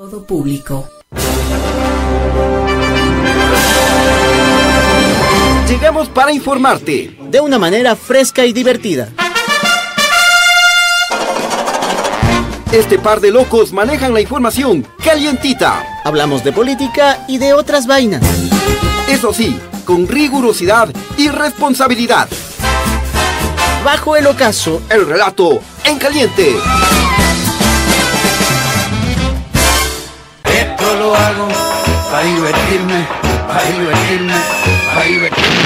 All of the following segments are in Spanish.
Todo público. Llegamos para informarte de una manera fresca y divertida. Este par de locos manejan la información calientita. Hablamos de política y de otras vainas. Eso sí, con rigurosidad y responsabilidad. Bajo el ocaso, el relato en caliente. Lo hago para divertirme, para divertirme, para divertirme.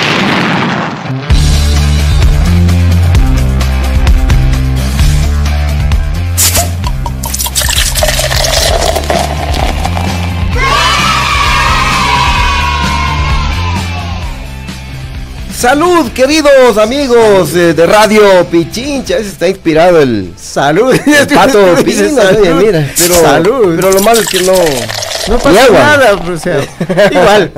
Salud, queridos amigos eh, de Radio Pichincha. Ese está inspirado el. Salud. El pato salud. mira. Pero, Salud. Pero lo malo es que no. No pasa agua. nada, o sea, igual.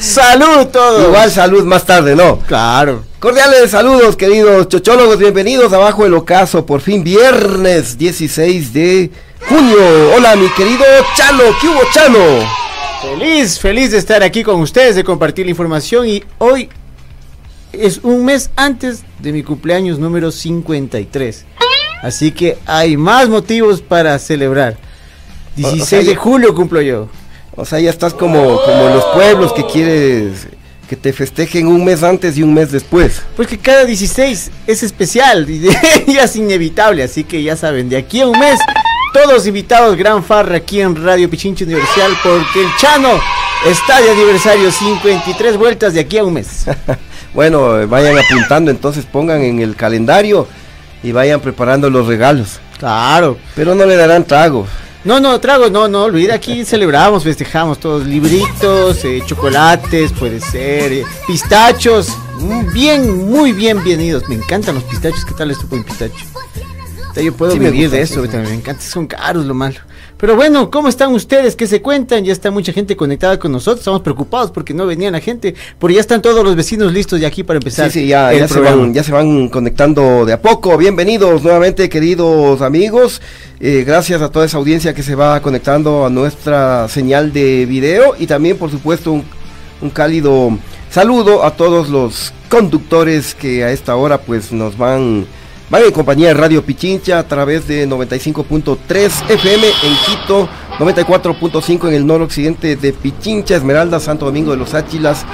Salud todos. Igual salud más tarde, ¿no? Claro. Cordiales saludos, queridos chochólogos. Bienvenidos abajo el ocaso. Por fin, viernes 16 de junio. Hola, mi querido Chano. ¿Qué hubo, Chano? Feliz, feliz de estar aquí con ustedes, de compartir la información y hoy es un mes antes de mi cumpleaños número 53. Así que hay más motivos para celebrar. 16 O- o sea, de julio cumplo yo. O sea, ya estás como, como los pueblos que quieres que te festejen un mes antes y un mes después. Pues que cada 16 es especial y ya es inevitable, así que ya saben, de aquí a un mes, todos invitados, gran farra aquí en Radio Pichincho Universal, porque el Chano está de aniversario 53 vueltas de aquí a un mes. Bueno, vayan apuntando, entonces pongan en el calendario y vayan preparando los regalos. Claro. Pero no le darán trago. No, no, trago, no, no, olvida, aquí celebramos, festejamos todos, libritos, eh, chocolates, puede ser, eh, pistachos, mm, bien, muy bien bienvenidos, me encantan los pistachos, ¿qué tal esto con pistacho? Yo puedo Sí vivir de sí, eso, sí. también me encanta, son caros lo malo. Pero bueno, ¿cómo están ustedes? ¿Qué se cuentan? Ya está mucha gente conectada con nosotros, estamos preocupados porque no venía la gente, pero ya están todos los vecinos listos de aquí para empezar. Sí, sí, ya, el ya se, van, ya se van conectando de a poco. Bienvenidos nuevamente, queridos amigos. Eh, gracias a toda esa audiencia que se va conectando a nuestra señal de video y también, por supuesto, un, un cálido saludo a todos los conductores que a esta hora pues nos van van en compañía de Radio Pichincha a través de 95.3 FM en Quito, 94.5 en el noroccidente de Pichincha, Esmeralda, Santo Domingo de los Áchilas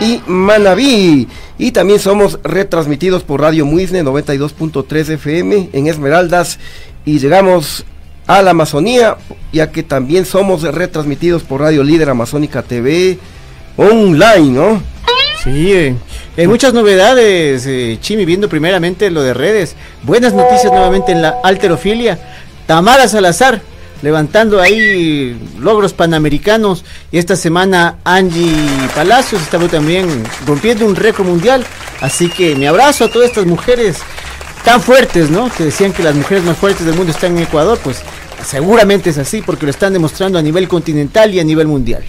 y Manabí. Y también somos retransmitidos por Radio Muisne 92.3 FM en Esmeraldas y llegamos a la Amazonía, ya que también somos retransmitidos por Radio Líder Amazónica TV online, ¿no? Sí, eh, hay muchas novedades, eh, Chimi, viendo primeramente lo de redes. Buenas noticias nuevamente en la alterofilia. Tamara Salazar, levantando ahí logros panamericanos. Y esta semana Angie Palacios estaba también rompiendo un récord mundial. Así que mi abrazo a todas estas mujeres tan fuertes, ¿no? Que decían que las mujeres más fuertes del mundo están en Ecuador. Pues seguramente es así porque lo están demostrando a nivel continental y a nivel mundial.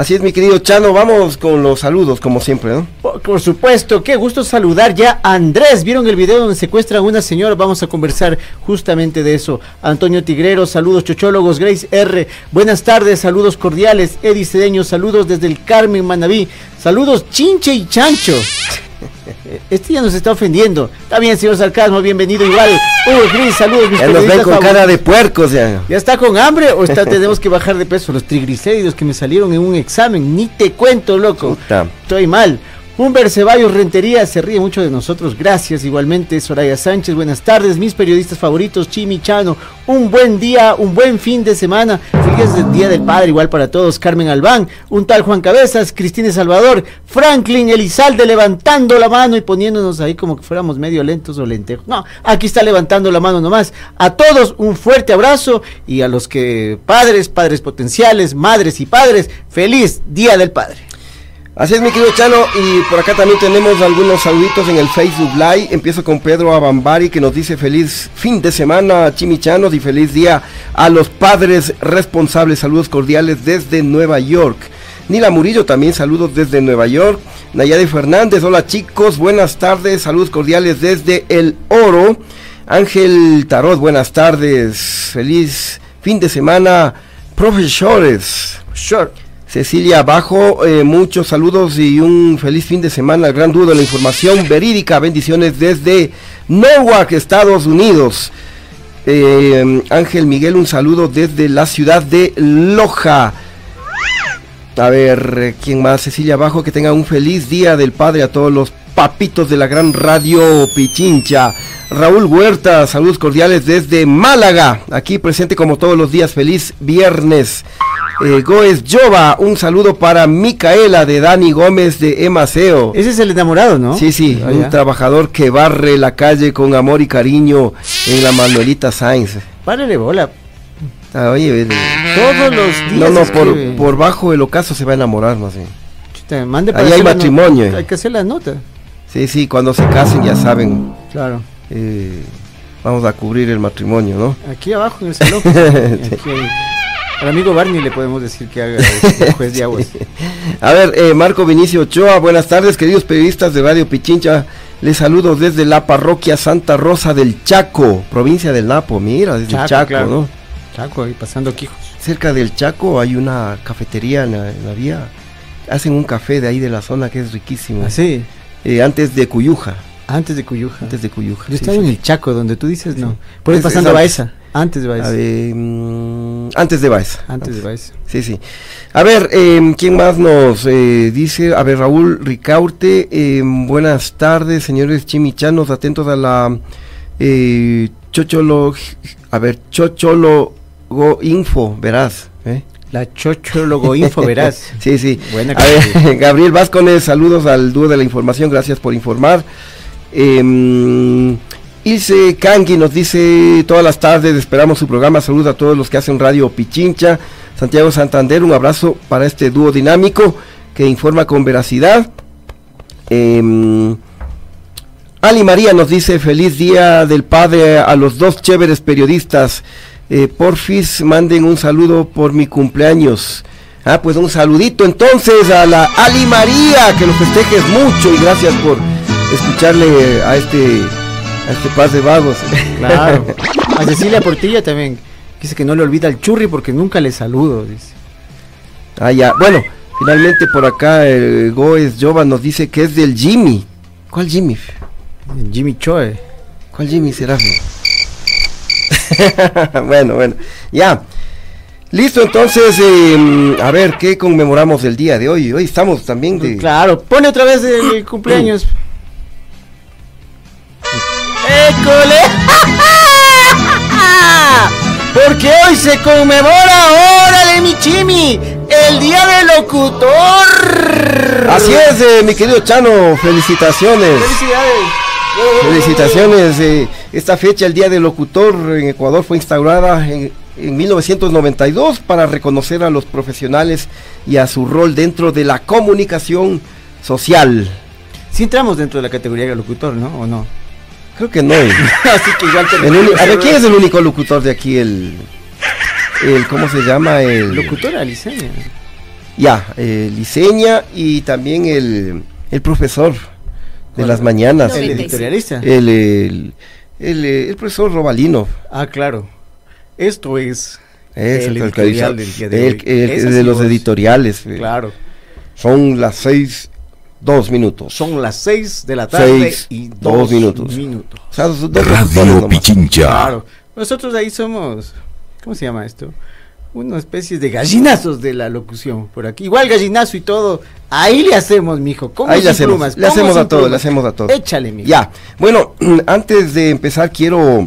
Así es, mi querido Chano, vamos con los saludos, como siempre, ¿no? Por, supuesto, qué gusto saludar ya a Andrés. ¿Vieron el video donde secuestran a una señora? Vamos a conversar justamente de eso. Antonio Tigrero, saludos chochólogos. Grace R, buenas tardes, saludos cordiales. Eddie Cedeño, saludos desde el Carmen Manaví. Saludos Chinche y Chancho. Este ya nos está ofendiendo. Está bien, señor Sarcasmo, bienvenido igual. Hugo Gris, saludos, mis Ya nos ven con cara de puercos, ya. ¿Ya está con hambre o está, tenemos que bajar de peso? Los triglicéridos que me salieron en un examen, ni te cuento, loco. Puta. Estoy mal. Humber Ceballos Rentería se ríe mucho de nosotros. Gracias igualmente. Soraya Sánchez, buenas tardes. Mis periodistas favoritos, Chimi Chano. Un buen día, un buen fin de semana. Feliz Día del Padre, igual para todos. Carmen Albán, un tal Juan Cabezas, Cristina Salvador, Franklin Elizalde levantando la mano y poniéndonos ahí como que fuéramos medio lentos o lentejos. No, aquí está levantando la mano nomás. A todos un fuerte abrazo y a los que padres, padres potenciales, madres y padres, feliz Día del Padre. Así es, mi querido Chano, y por acá también tenemos algunos saluditos en el Facebook Live. Empiezo con Pedro Abambari que nos dice feliz fin de semana, chimichanos, y feliz día a los padres responsables. Saludos cordiales desde Nueva York. Nila Murillo también saludos desde Nueva York. Nayade Fernández, hola chicos, buenas tardes, saludos cordiales desde El Oro. Ángel Tarot, buenas tardes, feliz fin de semana profesores. Sure. Cecilia Bajo, eh, muchos saludos y un feliz fin de semana gran dúo de la información verídica. Bendiciones desde Newark, Estados Unidos. Eh, Ángel Miguel, un saludo desde la ciudad de Loja. A ver, ¿quién más? Cecilia Bajo, que tenga un feliz día del Padre a todos los papitos de la gran radio Pichincha. Raúl Huerta, saludos cordiales desde Málaga, aquí presente como todos los días, feliz viernes. Eh, Goes Jova, un saludo para Micaela de Dani Gómez de Emaceo. Ese es el enamorado, ¿no? Sí, sí, Ah, un ya. trabajador que barre la calle con amor y cariño en la Manuelita Sainz. Párale bola. Ah, oye, Todos los días. no, no, por, por bajo el ocaso se va a enamorar más bien. Chuta, mande Ahí hay matrimonio. Hay que hacer la nota. Sí, sí, cuando se casen ya saben, Claro. eh, vamos a cubrir el matrimonio, ¿no? Aquí abajo en el salón. Aquí hay- Al amigo Barney le podemos decir que haga el juez de aguas. A ver, eh, Marco Vinicio Ochoa, buenas tardes, queridos periodistas de Radio Pichincha. Les saludo desde la parroquia Santa Rosa del Chaco, provincia del Napo. Mira, desde Chaco, Chaco, claro. ¿no? Chaco, ahí pasando quijos. Cerca del Chaco hay una cafetería en la, en la vía. Hacen un café de ahí de la zona que es riquísimo. Así, Eh, antes de Cuyuja. antes de Cuyuja. Antes de Cuyuja. Yo sí, estaba sí. en el Chaco, donde tú dices no. Por ahí pasando es Baeza. Antes de ver, mm, antes de Baeza. Antes de Baeza. Sí, sí. A ver, eh, ¿quién más nos eh, dice? A ver, Raúl Ricaurte, eh, buenas tardes, señores chimichanos, atentos a la eh, Chocholo, a ver, Chocholo Info, verás. ¿eh? La Chochólogo Info, verás. Sí, sí. Buena A ver. Gabriel Vázquez, saludos al dúo de la información, gracias por informar. Eh, Ilse Kangi nos dice todas las tardes, esperamos su programa, saludos a todos los que hacen Radio Pichincha. Santiago Santander, un abrazo para este dúo dinámico que informa con veracidad. Eh, Ali María nos dice feliz día del padre a los dos chéveres periodistas. Eh, porfis, manden un saludo por mi cumpleaños. Ah, pues un saludito entonces a la Ali María, que lo festejes mucho y gracias por escucharle a este a este par de vagos. Claro. A Cecilia Portilla también. Dice que no le olvida el churri porque nunca le saludo. Dice. ah, ya. Bueno, finalmente por acá el Goes Jova nos dice que es del Jimmy. ¿Cuál Jimmy? Jimmy Choe. ¿Cuál Jimmy será? bueno, bueno, ya. Listo, entonces, eh, a ver, ¿qué conmemoramos el día de hoy? Hoy estamos también de... Claro, pone otra vez el cumpleaños. ¡École! Porque hoy se conmemora, órale mi chimi, el día del locutor. Así es, eh, mi querido Chano, felicitaciones. Felicidades. Felicitaciones. eh, esta fecha, el Día del Locutor en Ecuador, fue instaurada en, en 1992 para reconocer a los profesionales y a su rol dentro de la comunicación social. Si entramos dentro de la categoría de locutor, ¿no? ¿O no? Creo que no. eh. Así que igual El uni- a ver, ¿quién es el único locutor de aquí? El, el ¿cómo se llama? El Locutor Aliceña. Ya, eh, Liceña y también el, el profesor de las mañanas. El El, editorialista. el, el, el, eh, el profesor Robalino. Ah, claro. Esto es Es El el, editorial del día de el- hoy. el- de los editoriales. eh. Claro. Son las seis, dos minutos. Son las 6 de la tarde Seis, y dos dos minutos. minutos. O sea, dos Radio. Pichincha. Claro. Nosotros ahí somos, ¿cómo se llama esto? Una especie de gallinazos de la locución por aquí. Igual gallinazo y todo. Ahí le hacemos, mijo. ¿Cómo Ahí le hacemos, plumas? le ¿Cómo hacemos a todo, le hacemos a todo. Échale, mijo. Ya, bueno, antes de empezar quiero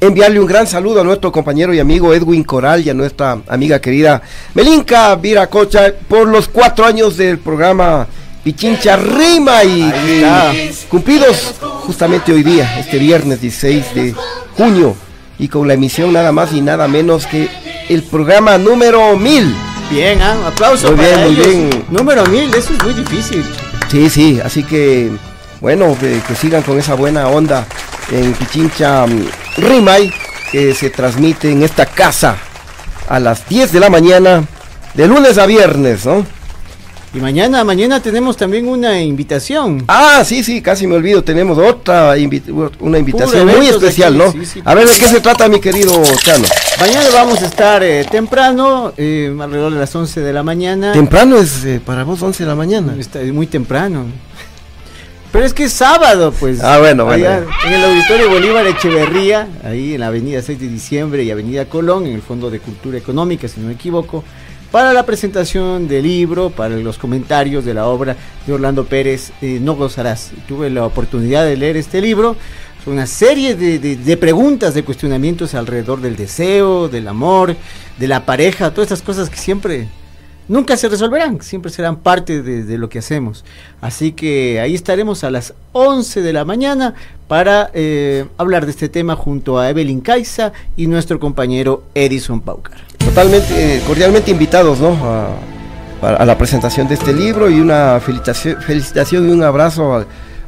enviarle un gran saludo a nuestro compañero y amigo Edwin Coral y a nuestra amiga querida Melinka Viracocha por los cuatro años del programa Pichincha Rima y eh, cumplidos justamente hoy día, este viernes 16 de junio y con la emisión nada más y nada menos que el programa número 1000. Bien, ¿ah? aplauso Muy bien, muy bien. Número mil, eso es muy difícil. Sí, sí, así que bueno, que, que sigan con esa buena onda en Pichincha mm, Rimay, que se transmite en esta casa a las 10 de la mañana, de lunes a viernes, ¿no? Y mañana, mañana tenemos también una invitación. Ah, sí, sí, casi me olvido. Tenemos otra invi- una invitación muy especial, aquí, ¿no? sí, sí. A ver, ¿de qué se trata, mi querido Chano? Mañana vamos a estar eh, temprano, eh, alrededor de las 11 de la mañana. Temprano es eh, para vos 11 de la mañana. Está muy temprano. Pero es que es sábado, pues. Ah, bueno, bueno. Allá En el Auditorio Bolívar Echeverría, ahí en la Avenida 6 de Diciembre y Avenida Colón, en el Fondo de Cultura Económica, si no me equivoco, para la presentación del libro, para los comentarios de la obra de Orlando Pérez, eh, No Gozarás. Tuve la oportunidad de leer este libro. Una serie de, preguntas, de cuestionamientos alrededor del deseo, del amor, de la pareja, todas estas cosas que siempre nunca se resolverán, siempre serán parte de, de lo que hacemos. Así que ahí estaremos a las 11 de la mañana para eh, hablar de este tema junto a Evelyn Caiza y nuestro compañero Edison Paucar. Totalmente, eh, cordialmente invitados, ¿no? A, la presentación de este libro y una felicitación, felicitación y un abrazo a,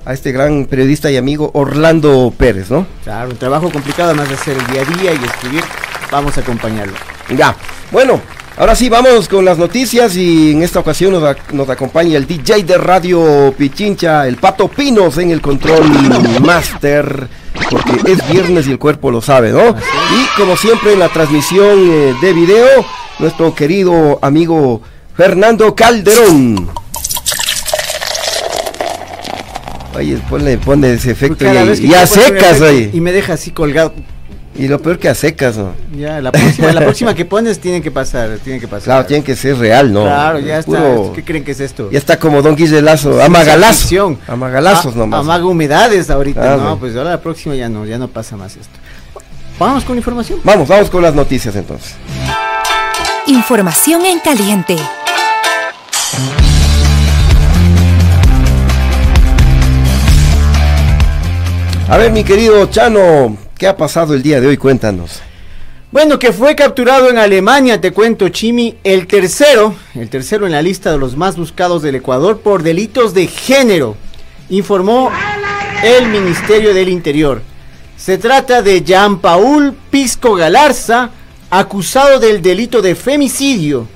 a este gran periodista y amigo Orlando Pérez, ¿no? Claro, un trabajo complicado además de hacer el día a día y escribir, vamos a acompañarlo. Ya, bueno, ahora sí vamos con las noticias y en esta ocasión nos, nos acompaña el DJ de Radio Pichincha, el Pato Pinos en el control master, porque es viernes y el cuerpo lo sabe, ¿no? Y como siempre en la transmisión eh, de video, nuestro querido amigo Fernando Calderón. Oye, ponle, ponle ese efecto y, vez que y a quiero poner secas, oye. Y me deja así colgado. Y lo peor que a secas, ¿no? Ya, la próxima, la próxima que pones tiene que pasar, tiene que pasar. Claro, tiene que ser real, ¿no? Claro, ya está. Puro- ¿Qué creen que es esto? Ya está como Don Guillelazo, Ciencia amagalazos. A- nomás. Amaga humedades ahorita. Ah, no, pues ahora la próxima ya no, ya no pasa más esto. Vamos con información. Vamos, vamos con las noticias entonces. Información en caliente. A ver, mi querido Chano, ¿qué ha pasado el día de hoy? Cuéntanos. Bueno, que fue capturado en Alemania, te cuento, Chimi, el tercero, el tercero en la lista de los más buscados del Ecuador por delitos de género, informó el Ministerio del Interior. Se trata de Jean Paul Pisco Galarza, acusado del delito de femicidio,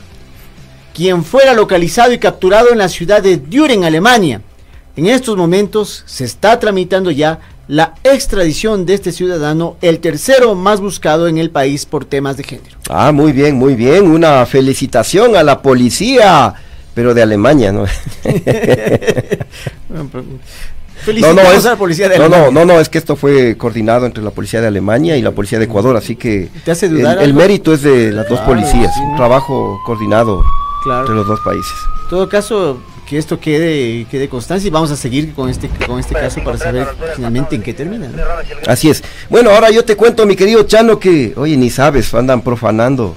quien fuera localizado y capturado en la ciudad de Düren, Alemania. En estos momentos se está tramitando ya la extradición de este ciudadano, el tercero más buscado en el país por temas de género. Ah, muy bien, muy bien. Una felicitación a la policía, pero de Alemania, ¿no? No, no, es, a la policía de no, Alemania. no, no, no, es que esto fue coordinado entre la policía de Alemania y la policía de Ecuador, así que ¿Te hace el, dudar el mérito es de las dos policías, un trabajo coordinado Claro. entre los dos países. En todo caso, que esto quede, quede constancia y vamos a seguir con este, con este caso para saber finalmente en qué termina. ¿no? Así es. Bueno, ahora yo te cuento, mi querido Chano, que, oye, ni sabes, andan profanando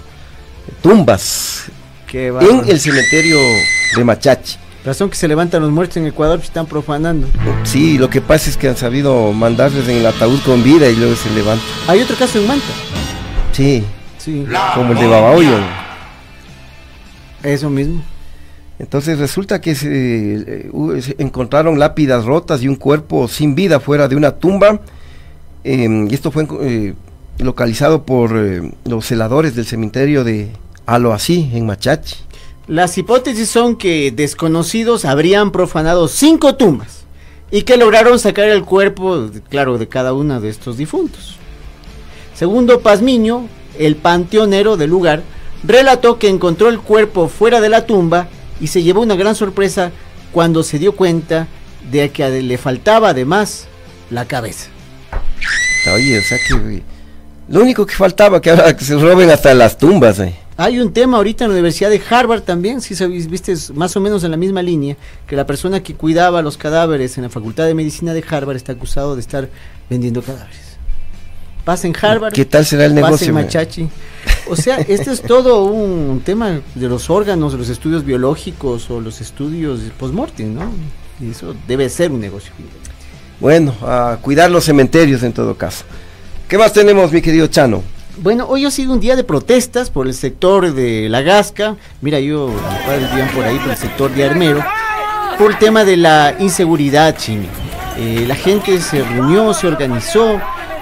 tumbas Qué en el cementerio de Machachi. Razón que se levantan los muertos en Ecuador, pues están profanando. Sí, lo que pasa es que han sabido mandarles en el ataúd con vida y luego se levantan. Hay otro caso en Manta. Sí, Sí, como el de Babahoyo. eso mismo. Entonces resulta que se, eh, se encontraron lápidas rotas y un cuerpo sin vida fuera de una tumba. Eh, y esto fue eh, localizado por eh, los celadores del cementerio de Aloasí, en Machachi. Las hipótesis son que desconocidos habrían profanado cinco tumbas y que lograron sacar el cuerpo, claro, de cada una de estos difuntos. Segundo Pazmiño, el panteonero del lugar, relató que encontró el cuerpo fuera de la tumba y se llevó una gran sorpresa cuando se dio cuenta de que le faltaba además la cabeza. Oye, o sea que lo único que faltaba que ahora que se roben hasta las tumbas. eh. Hay un tema ahorita en la Universidad de Harvard también, si sabéis, viste, más o menos en la misma línea, que la persona que cuidaba los cadáveres en la Facultad de Medicina de Harvard está acusado de estar vendiendo cadáveres. Pasa en Harvard, ¿Qué tal será el pasa negocio? en me? Machachi. O sea, este es todo un tema de los órganos, de los estudios biológicos o los estudios post-mortem, ¿no? Y eso debe ser un negocio. Bueno, a cuidar los cementerios en todo caso. ¿Qué más tenemos, mi querido Chano? Bueno, hoy ha sido un día de protestas por el sector de La Gasca. Mira, yo, mis padres vivían por ahí, por el sector de Armero, por el tema de la inseguridad, Chimi. Eh, la gente se reunió, se organizó,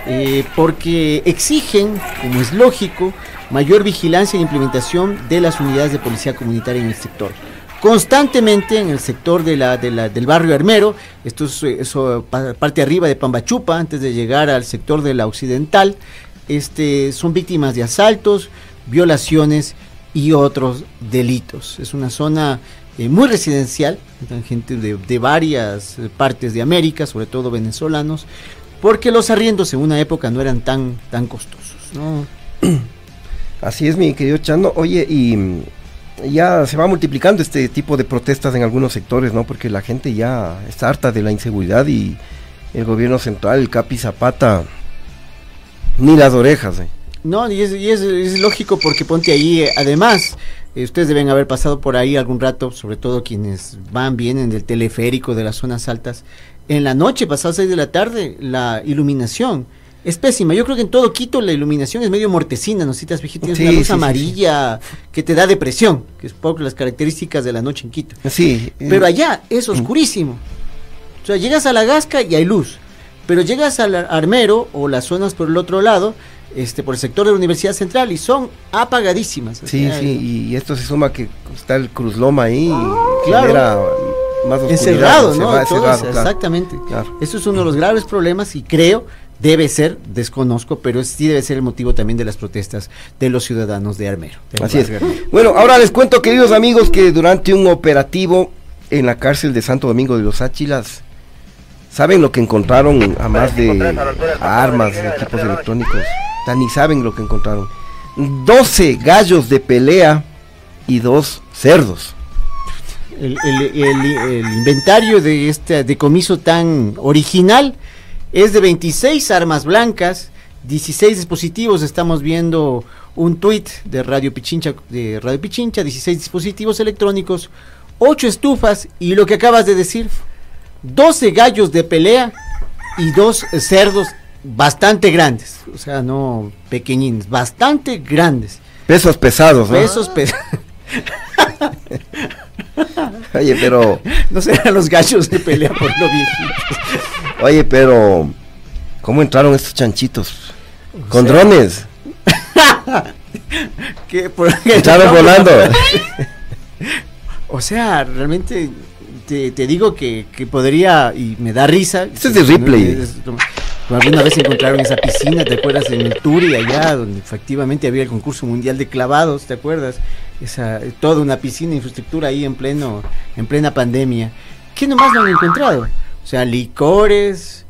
eh, porque exigen, como es lógico, mayor vigilancia e implementación de las unidades de policía comunitaria en el sector. constantemente en el sector del barrio Armero, esto es eh, eso, pa- parte arriba de Pambachupa, antes de llegar al sector de la Occidental, este, son víctimas de asaltos, violaciones y otros delitos. Es una zona eh, muy residencial, gente de, varias partes de América, sobre todo venezolanos, porque los arriendos en una época no eran tan, tan costosos. ¿no? Así es, mi querido Chano. Oye, y mm, ya se va multiplicando este tipo de protestas en algunos sectores, ¿no? Porque la gente ya está harta de la inseguridad y el gobierno central, el Capi Zapata, ni las orejas, ¿eh? No, y es, y es, es lógico porque ponte ahí, eh, además, eh, ustedes deben haber pasado por ahí algún rato, sobre todo quienes van, vienen del teleférico de las zonas altas. En la noche, pasadas seis de la tarde, la iluminación es pésima. Yo creo que en todo Quito la iluminación es medio mortecina, ¿no? Si te has fijado, tienes Sí, una luz sí, sí, amarilla que te da depresión, que es poco las características de la noche en Quito. Sí. eh, Pero allá es oscurísimo. O sea, llegas a la Gasca y hay luz. Pero llegas al Ar- Armero o las zonas por el otro lado, este, por el sector de la Universidad Central y son apagadísimas. Sí, sí, y, esto se suma que está el Cruz Loma ahí, y Claro. genera más Encerrado, ¿no? Encerrado, claro. Exactamente. Claro. Eso es uno de los graves problemas y creo debe ser, desconozco, pero sí debe ser el motivo también de las protestas de los ciudadanos de Armero. Así es. Armero. Bueno, ahora les cuento, queridos amigos, que durante un operativo en la cárcel de Santo Domingo de los Áchilas, ¿saben lo que encontraron a más de armas, de equipos electrónicos? Ni saben lo que encontraron. 12 gallos de pelea y dos cerdos. El, el- el- el inventario de este decomiso tan original es de 26 armas blancas, 16 dispositivos, estamos viendo un tuit de Radio Pichincha, de Radio Pichincha, 16 dispositivos electrónicos, 8 estufas y lo que acabas de decir, 12 gallos de pelea y dos cerdos bastante grandes, o sea, no pequeñines, bastante grandes. Pesos pesados, ¿no? Pesos pe- Oye, pero, no serán los gallos de pelea por lo viejitos. oye, pero, ¿cómo entraron estos chanchitos? Con drones. que por- Entraron volando. O sea, realmente te, te digo que, que podría, y me da risa. Esto es de Ripley. Alguna vez encontraron esa piscina, ¿te acuerdas? En el Turi, allá, donde efectivamente había el concurso mundial de clavados, ¿te acuerdas? Esa, toda una piscina, infraestructura ahí en pleno, en plena pandemia. ¿Qué nomás no han encontrado? O sea, licores,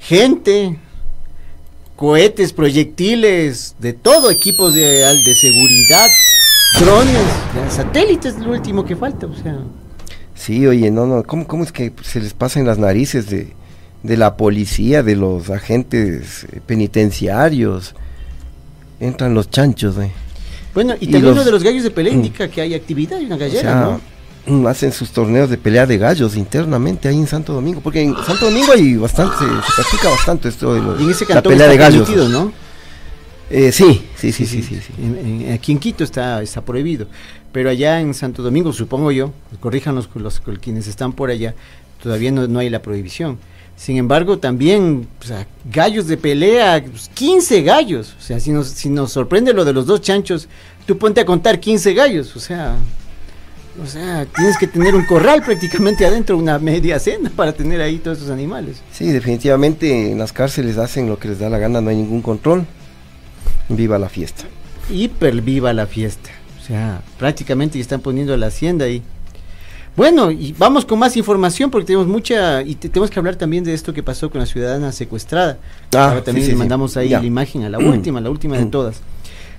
gente, cohetes, proyectiles, de todo, equipos de, de seguridad, drones, satélites, es lo último que falta, o sea. Sí, oye, no, no, ¿cómo, cómo es que se les pasa en las narices de, de la policía, de los agentes eh, penitenciarios? Entran los chanchos, eh. Bueno, y Y también los- lo de los gallos de pelea Mm. indica que hay actividad y una O gallera, sea, ¿no? mm, hacen sus torneos de pelea de gallos internamente ahí en Santo Domingo, porque en Santo Domingo hay bastante, se practica bastante esto de los- Y en ese la pelea de gallos. ¿no? Eh, sí, sí, sí, sí, sí, sí. En- en- aquí en Quito está, está prohibido, pero allá en Santo Domingo, supongo yo, corrijan los, los, quienes están por allá, todavía no, no hay la prohibición. Sin embargo, también o sea, gallos de pelea, pues, 15 gallos. O sea, si nos, si nos sorprende lo de los dos chanchos, tú ponte a contar 15 gallos. O sea, o sea, tienes que tener un corral prácticamente adentro, una media cena para tener ahí todos esos animales. Sí, definitivamente en las cárceles hacen lo que les da la gana, no hay ningún control. Viva la fiesta. hiper viva la fiesta. O sea, prácticamente están poniendo la hacienda ahí. Bueno, y vamos con más información porque tenemos mucha y te- tenemos que hablar también de esto que pasó con la ciudadana secuestrada. Ah, Ahora también sí, le sí. mandamos ahí Ya. la imagen a la última, la última de todas.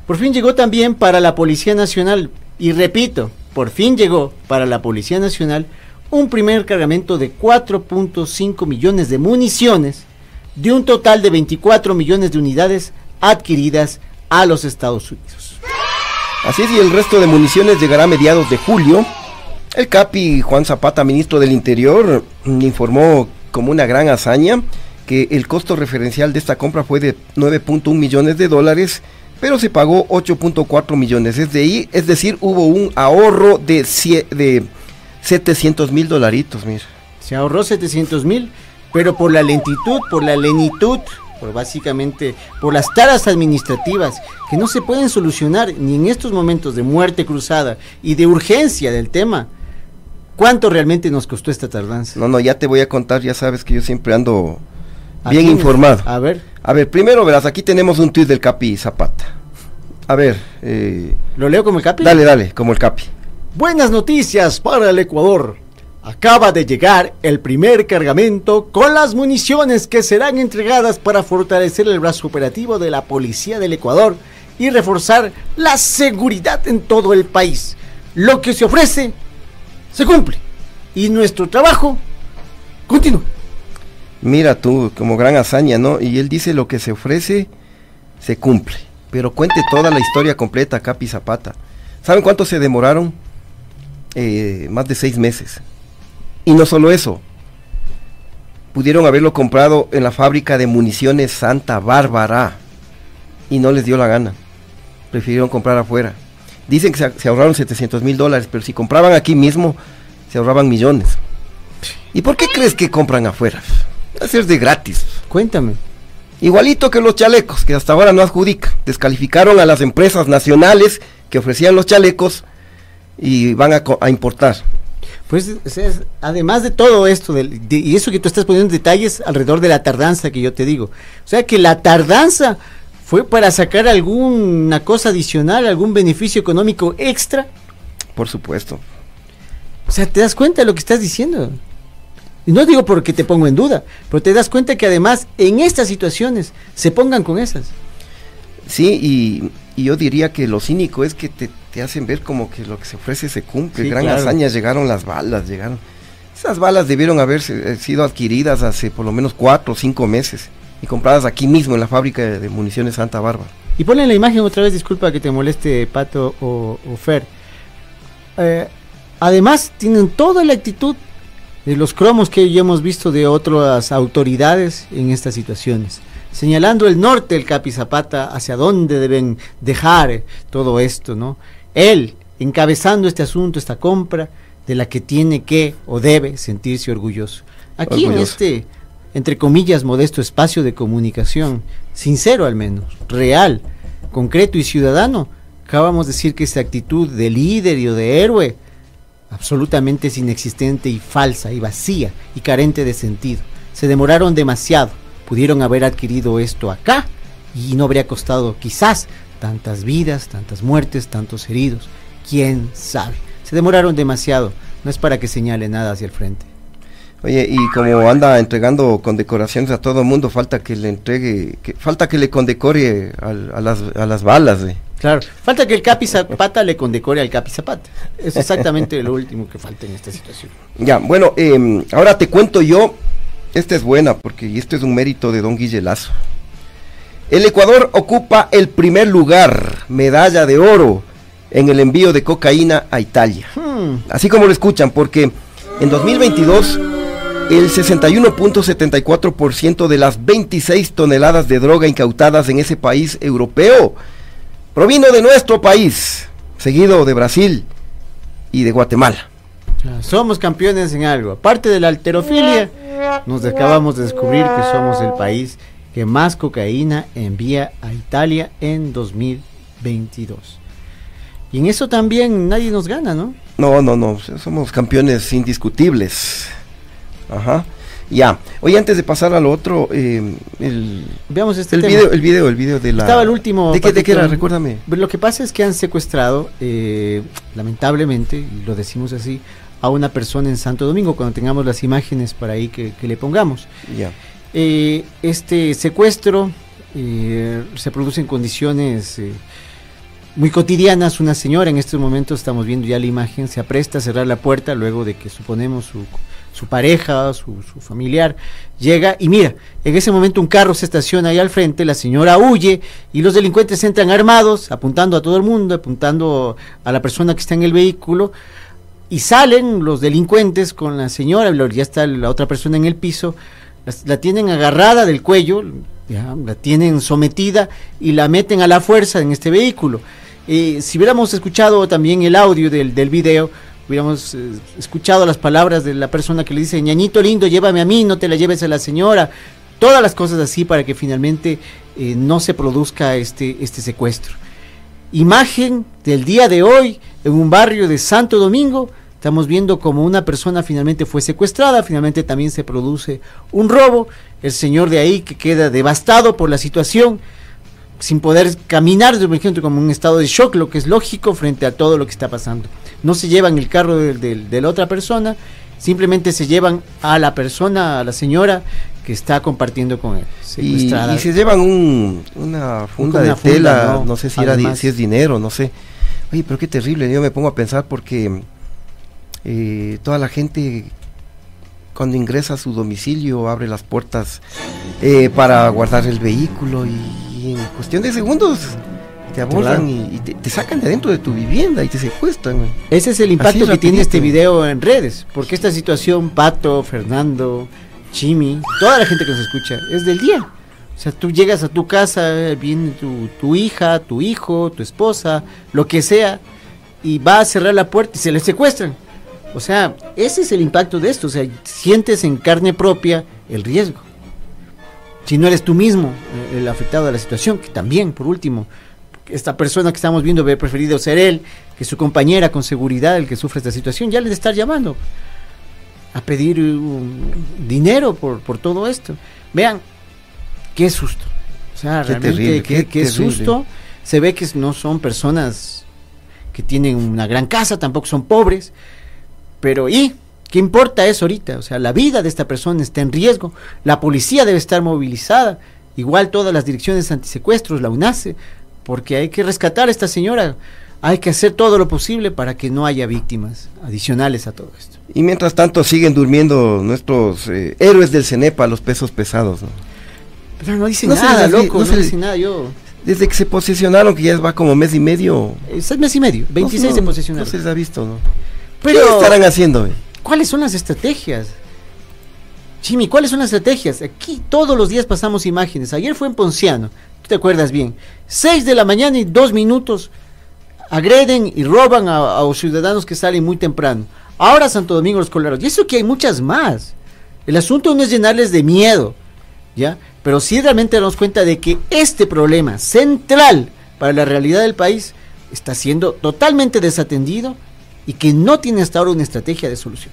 Por fin llegó también para la Policía Nacional y repito, por fin llegó para la Policía Nacional un primer cargamento de 4.5 millones de municiones de un total de 24 millones de unidades adquiridas a los Estados Unidos. Así es, y el resto de municiones llegará a mediados de julio. El Capi Juan Zapata, ministro del Interior, mm, informó como una gran hazaña que el costo referencial de esta compra fue de 9.1 millones de dólares, pero se pagó 8.4 millones. Es, de ahí, es decir, hubo un ahorro de, de 700 mil dolaritos. Se ahorró 700 mil, pero por la lentitud, por la lenitud, por básicamente por las taras administrativas que no se pueden solucionar ni en estos momentos de muerte cruzada y de urgencia del tema, ¿Cuánto realmente nos costó esta tardanza? No, no, ya te voy a contar, ya sabes que yo siempre ando ¿A bien quién? informado. A ver, A ver, primero verás, aquí tenemos un tuit del Capi Zapata. A ver, eh, ¿lo leo como el capi? dale, dale, como el Capi. Buenas noticias para el Ecuador. Acaba de llegar el primer cargamento con las municiones que serán entregadas para fortalecer el brazo operativo de la Policía del Ecuador y reforzar la seguridad en todo el país. Lo que se ofrece se cumple y nuestro trabajo continúa. Mira tú, como gran hazaña, ¿no? Y él dice lo que se ofrece, se cumple. Pero cuente toda la historia completa, Capi Zapata. ¿Saben cuánto se demoraron? Eh, más de seis meses. Y no solo eso. Pudieron haberlo comprado en la fábrica de municiones Santa Bárbara. Y no les dio la gana. Prefirieron comprar afuera. Dicen que se, ahorraron 700 mil dólares, pero si compraban aquí mismo, se ahorraban millones. ¿Y por qué crees que compran afuera? Hacer de gratis. Cuéntame. Igualito que los chalecos, que hasta ahora no adjudican. Descalificaron a las empresas nacionales que ofrecían los chalecos y van a, importar. Pues es- además de todo esto, de- y eso que tú estás poniendo detalles alrededor de la tardanza que yo te digo. O sea que la tardanza fue para sacar alguna cosa adicional, algún beneficio económico extra. Por supuesto. O sea, ¿te das cuenta de lo que estás diciendo? Y no digo porque te pongo en duda, pero te das cuenta que además en estas situaciones se pongan con esas. Sí, y, y yo diría que lo cínico es que te, te hacen ver como que lo que se ofrece se cumple. Sí, Gran claro. hazaña, llegaron las balas, llegaron. Esas balas debieron haber eh, sido adquiridas hace por lo menos cuatro o cinco meses y compradas aquí mismo en la fábrica de, de municiones Santa Bárbara. Y ponle la imagen otra vez, disculpa que te moleste Pato o, o Fer. Eh, además, tienen toda la actitud de los cromos que ya hemos visto de otras autoridades en estas situaciones. Señalando el norte del Capi Zapata hacia dónde deben dejar todo esto, ¿no? Él encabezando este asunto, esta compra, de la que tiene que o debe sentirse orgulloso. Aquí en este, entre comillas, modesto espacio de comunicación, sincero al menos, real, concreto y ciudadano, acabamos de decir que esa actitud de líder y de héroe absolutamente es inexistente y falsa y vacía y carente de sentido. Se demoraron demasiado, pudieron haber adquirido esto acá y no habría costado quizás tantas vidas, tantas muertes, tantos heridos. ¿Quién sabe? Se demoraron demasiado, no es para que señale nada hacia el frente. Oye, y como anda entregando condecoraciones a todo el mundo, falta que le entregue, que, falta que le condecore al- a, las, a las balas. eh. Claro, falta que el Capi Zapata le condecore al Capi Zapata. Es exactamente lo último que falta en esta situación. Ya, bueno, em, ahora te cuento yo, esta es buena porque esto es un mérito de don Guille Lazo. El Ecuador ocupa el primer lugar, medalla de oro, en el envío de cocaína a Italia. Hmm, Así como lo escuchan, porque en 2022 el 61.74% de las 26 toneladas de droga incautadas en ese país europeo provino de nuestro país, seguido de Brasil y de Guatemala. somos campeones en algo. Aparte de la alterofilia, nos acabamos de descubrir que somos el país que más cocaína envía a Italia en 2022. Y en eso también nadie nos gana, ¿no? No, no, no, somos campeones indiscutibles. Ajá. Ya. Oye, antes de pasar a lo otro, eh, el, Veamos este el tema. video, el video, el video de la. Estaba el último. ¿De qué, de qué era? Recuérdame. Lo que pasa es que han secuestrado, eh, lamentablemente, y lo decimos así, a una persona en Santo Domingo, cuando tengamos las imágenes para ahí que, que le pongamos. Ya. Eh, este secuestro eh, se produce en condiciones eh, muy cotidianas. Una señora, en estos momentos estamos viendo ya la imagen, se apresta a cerrar la puerta luego de que suponemos su, su pareja, su, su familiar, llega y mira, en ese momento un carro se estaciona ahí al frente, la señora huye y los delincuentes entran armados, apuntando a todo el mundo, apuntando a la persona que está en el vehículo. Y salen los delincuentes con la señora, ya está la otra persona en el piso, la tienen agarrada del cuello, la tienen sometida y la meten a la fuerza en este vehículo. Eh, si hubiéramos escuchado también el audio del, del video, hubiéramos eh, escuchado las palabras de la persona que le dice, ñañito lindo, llévame a mí, no te la lleves a la señora, todas las cosas así para que finalmente eh, no se produzca este, este secuestro. Imagen del día de hoy en un barrio de Santo Domingo, Estamos viendo como una persona finalmente fue secuestrada, finalmente también se produce un robo, el señor de ahí que queda devastado por la situación, sin poder caminar, por ejemplo, como un estado de shock, lo que es lógico frente a todo lo que está pasando. No se llevan el carro de, de- de la otra persona, simplemente se llevan a la persona, a la señora que está compartiendo con él. Y, secuestrada. y se llevan un, una funda Una de funda, tela, ¿no? no, sé si, era si es dinero, no sé. Oye, pero qué terrible, yo me pongo a pensar porque eh, toda la gente cuando ingresa a su domicilio abre las puertas eh, para guardar el vehículo y, y en cuestión de segundos te abordan Claro. y, y te, te sacan de adentro de tu vivienda y te secuestran. güey. Ese es el impacto que tiene este video en redes, porque esta situación, Pato, Fernando, Chimi, toda la gente que nos escucha, es del día. O sea, tú llegas a tu casa, viene tu, tu hija, tu hijo, tu esposa, lo que sea, y va a cerrar la puerta y se le secuestran. O sea, ese es el impacto de esto. O sea, sientes en carne propia el riesgo. Si no eres tú mismo eh, el afectado de la situación, que también, por último, esta persona que estamos viendo hubiera preferido ser él, que su compañera con seguridad, el que sufre esta situación, ya le estar llamando a pedir dinero por, por todo esto. Vean, qué susto. O sea, Qué realmente terrible, qué, qué qué terrible. susto. Se ve que no son personas que tienen una gran casa, tampoco son pobres, pero ¿y? ¿Qué importa eso ahorita? O sea, la vida de esta persona está en riesgo, la policía debe estar movilizada, igual todas las direcciones antisecuestros, la UNACE, porque hay que rescatar a esta señora, hay que hacer todo lo posible para que no haya víctimas adicionales a todo esto. Y mientras tanto siguen durmiendo nuestros eh, héroes del CENEPA, los pesos pesados. ¿no? Pero no dicen No nada, les loco, no se dicen nada, yo... Desde que se posesionaron, que ya va como mes y medio. Es mes y medio, 26 no, se posesionaron. No se les ha visto, ¿no? Pero- ¿Qué estarán haciendo? eh? ¿Cuáles son las estrategias? Chimi, ¿cuáles son las estrategias? Aquí todos los días pasamos imágenes. Ayer fue en Ponciano, tú te acuerdas bien. 6 de la mañana y dos minutos agreden y roban a, a los ciudadanos que salen muy temprano. Ahora Santo Domingo los Colorados. Y eso que hay muchas más. El asunto no es llenarles de miedo, ¿ya? Pero sí realmente darnos cuenta de que este problema central para la realidad del país está siendo totalmente desatendido y que no tiene hasta ahora una estrategia de solución.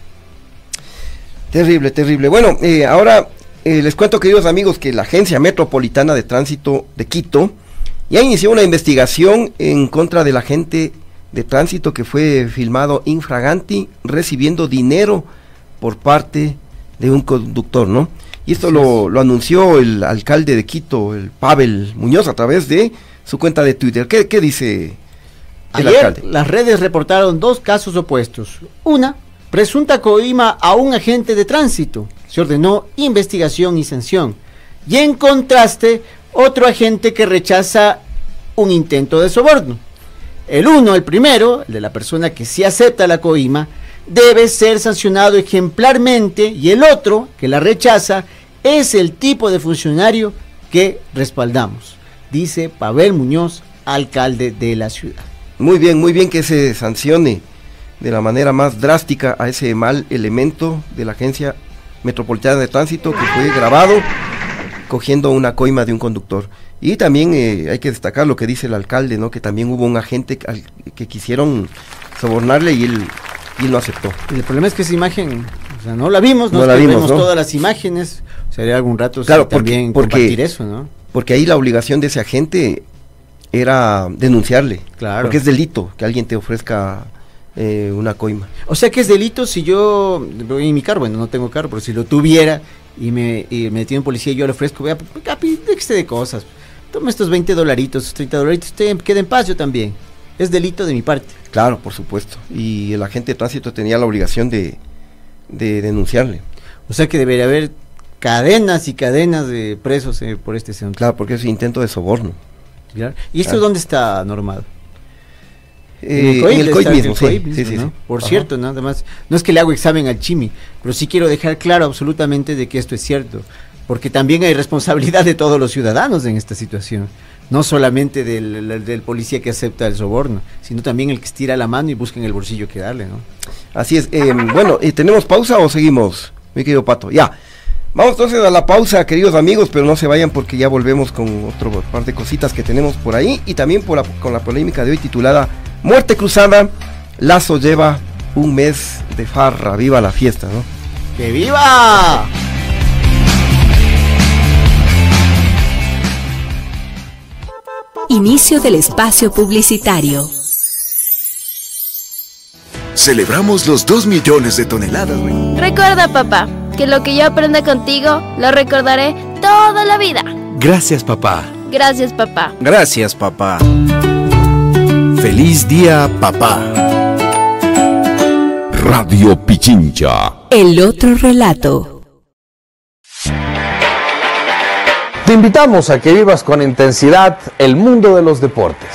Terrible, terrible. Bueno, eh, ahora eh, les cuento, queridos amigos, que la Agencia Metropolitana de Tránsito de Quito ya inició una investigación en contra del agente de tránsito que fue filmado infraganti recibiendo dinero por parte de un conductor, ¿no? Y esto lo, lo anunció el alcalde de Quito, el Pavel Muñoz, a través de su cuenta de Twitter. ¿Qué, qué dice Ayer las redes reportaron dos casos opuestos. Una, presunta coima a un agente de tránsito. Se ordenó investigación y sanción. Y en contraste, otro agente que rechaza un intento de soborno. El uno, el primero, el de la persona que sí acepta la coima, debe ser sancionado ejemplarmente y el otro, que la rechaza, es el tipo de funcionario que respaldamos, dice Pavel Muñoz, alcalde de la ciudad. Muy bien, muy bien que se sancione de la manera más drástica a ese mal elemento de la Agencia Metropolitana de Tránsito que fue grabado cogiendo una coima de un conductor. Y también eh, hay que destacar lo que dice el alcalde, ¿no? Que también hubo un agente al- que quisieron sobornarle y él, y él no aceptó. Y el problema es que esa imagen, o sea, no la vimos, no, No la que vimos, todas las imágenes. Sería algún rato Claro, porque- también porque- compartir eso, ¿no? Porque ahí la obligación de ese agente era denunciarle. Claro. Porque es delito que alguien te ofrezca eh, una coima. O sea que es delito si yo voy en mi carro, bueno, no tengo carro, pero si lo tuviera y me, y me detiene policía y yo le ofrezco, vea, capi, déjese de cosas. Toma estos 20 dolaritos, estos 30 dolaritos, usted quede en paz, yo también. Es delito de mi parte. Claro, por supuesto. Y el agente de tránsito tenía la obligación de, de denunciarle. O sea que debería haber cadenas y cadenas de presos eh, por este asunto. Claro, porque es intento de soborno. Claro. ¿Y esto Claro. dónde está normado? Eh, en el COIP mismo, sí, sí, sí, ¿no? Por Ajá. cierto, nada más, no es que le hago examen al Chimi, pero sí quiero dejar claro absolutamente de que esto es cierto, porque también hay responsabilidad de todos los ciudadanos en esta situación, no solamente del, del- del policía que acepta el soborno, sino también el que estira la mano y busca en el bolsillo que darle, ¿no? Así es. eh, bueno, eh, ¿tenemos pausa o seguimos, mi querido Pato? Ya. Vamos entonces a la pausa, queridos amigos, pero no se vayan porque ya volvemos con otro par de cositas que tenemos por ahí y también por la- con la polémica de hoy titulada Muerte Cruzada, Lazo lleva un mes de farra, viva la fiesta, ¿no? ¡Que viva! Inicio del espacio publicitario. Celebramos los 2 millones de toneladas. Recuerda, papá, que lo que yo aprenda contigo lo recordaré toda la vida. Gracias, papá. Gracias, papá. Gracias, papá. Feliz día, papá. Radio Pichincha. El otro relato. Te invitamos a que vivas con intensidad el mundo de los deportes.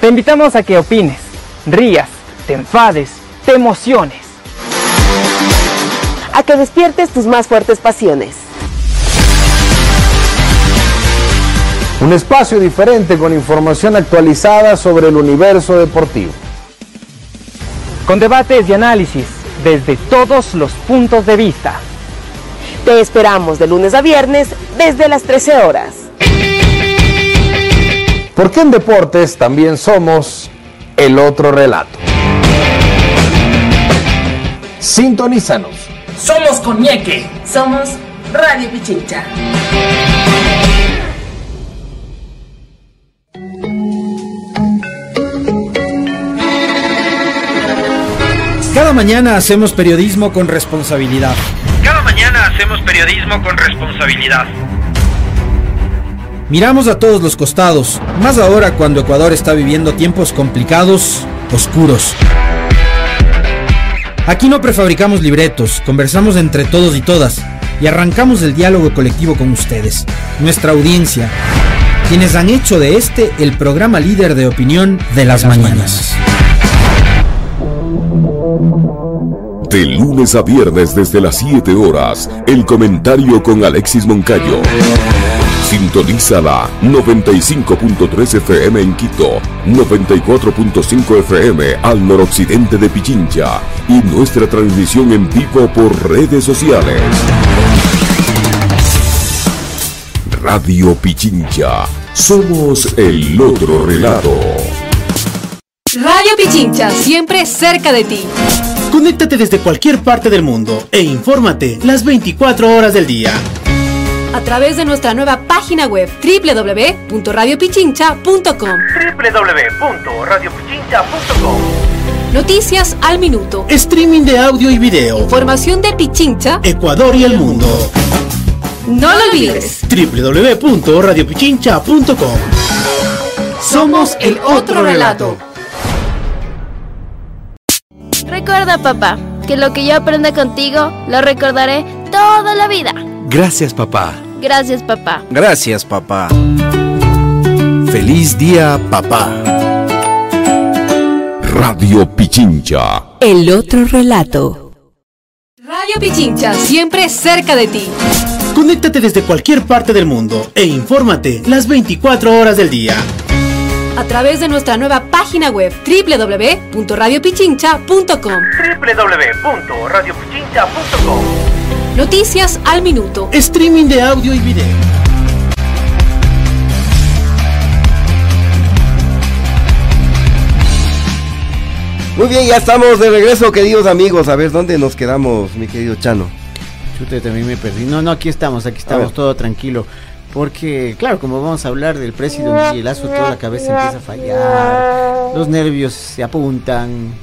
Te invitamos a que opines, rías, te enfades, te emociones. A que despiertes tus más fuertes pasiones. Un espacio diferente con información actualizada sobre el universo deportivo. Con debates y análisis desde todos los puntos de vista. Te esperamos de lunes a viernes desde las 13 horas. Porque en deportes también somos el otro relato. Sintonízanos. Somos Coñeque. Somos Radio Pichincha. Cada mañana hacemos periodismo con responsabilidad. Cada mañana hacemos periodismo con responsabilidad. Miramos a todos los costados, más ahora cuando Ecuador está viviendo tiempos complicados, oscuros. Aquí no prefabricamos libretos, conversamos entre todos y todas y arrancamos el diálogo colectivo con ustedes, nuestra audiencia, quienes han hecho de este el programa líder de opinión de las, las mañanas. De lunes a viernes desde las 7 horas, el comentario con Alexis Moncayo. Sintonízala 95.3 FM en Quito, 94.5 FM al noroccidente de Pichincha y nuestra transmisión en vivo por redes sociales. Radio Pichincha, somos el otro relato. Radio Pichincha, siempre cerca de ti. Conéctate desde cualquier parte del mundo e infórmate las 24 horas del día. A través de nuestra nueva página web www.radiopichincha.com www.radiopichincha.com Noticias al minuto. Streaming de audio y video. Información de Pichincha, Ecuador y el mundo. No lo olvides. www.radiopichincha.com Somos el otro relato. Recuerda, papá, que lo que yo aprenda contigo lo recordaré toda la vida. Gracias, papá. Gracias, papá. Gracias, papá. Feliz día, papá. Radio Pichincha. El otro relato. Radio Pichincha, siempre cerca de ti. Conéctate desde cualquier parte del mundo e infórmate las 24 horas del día. A través de nuestra nueva página web www.radiopichincha.com www.radiopichincha.com Noticias al minuto. Streaming de audio y video. Muy bien, ya estamos de regreso, queridos amigos. A ver, ¿dónde nos quedamos, mi querido Chano? Chute, también me perdí. No, no, aquí estamos, aquí estamos, todo tranquilo. Porque, claro, como vamos a hablar del presidente y el aso, toda la cabeza empieza a fallar, los nervios se apuntan,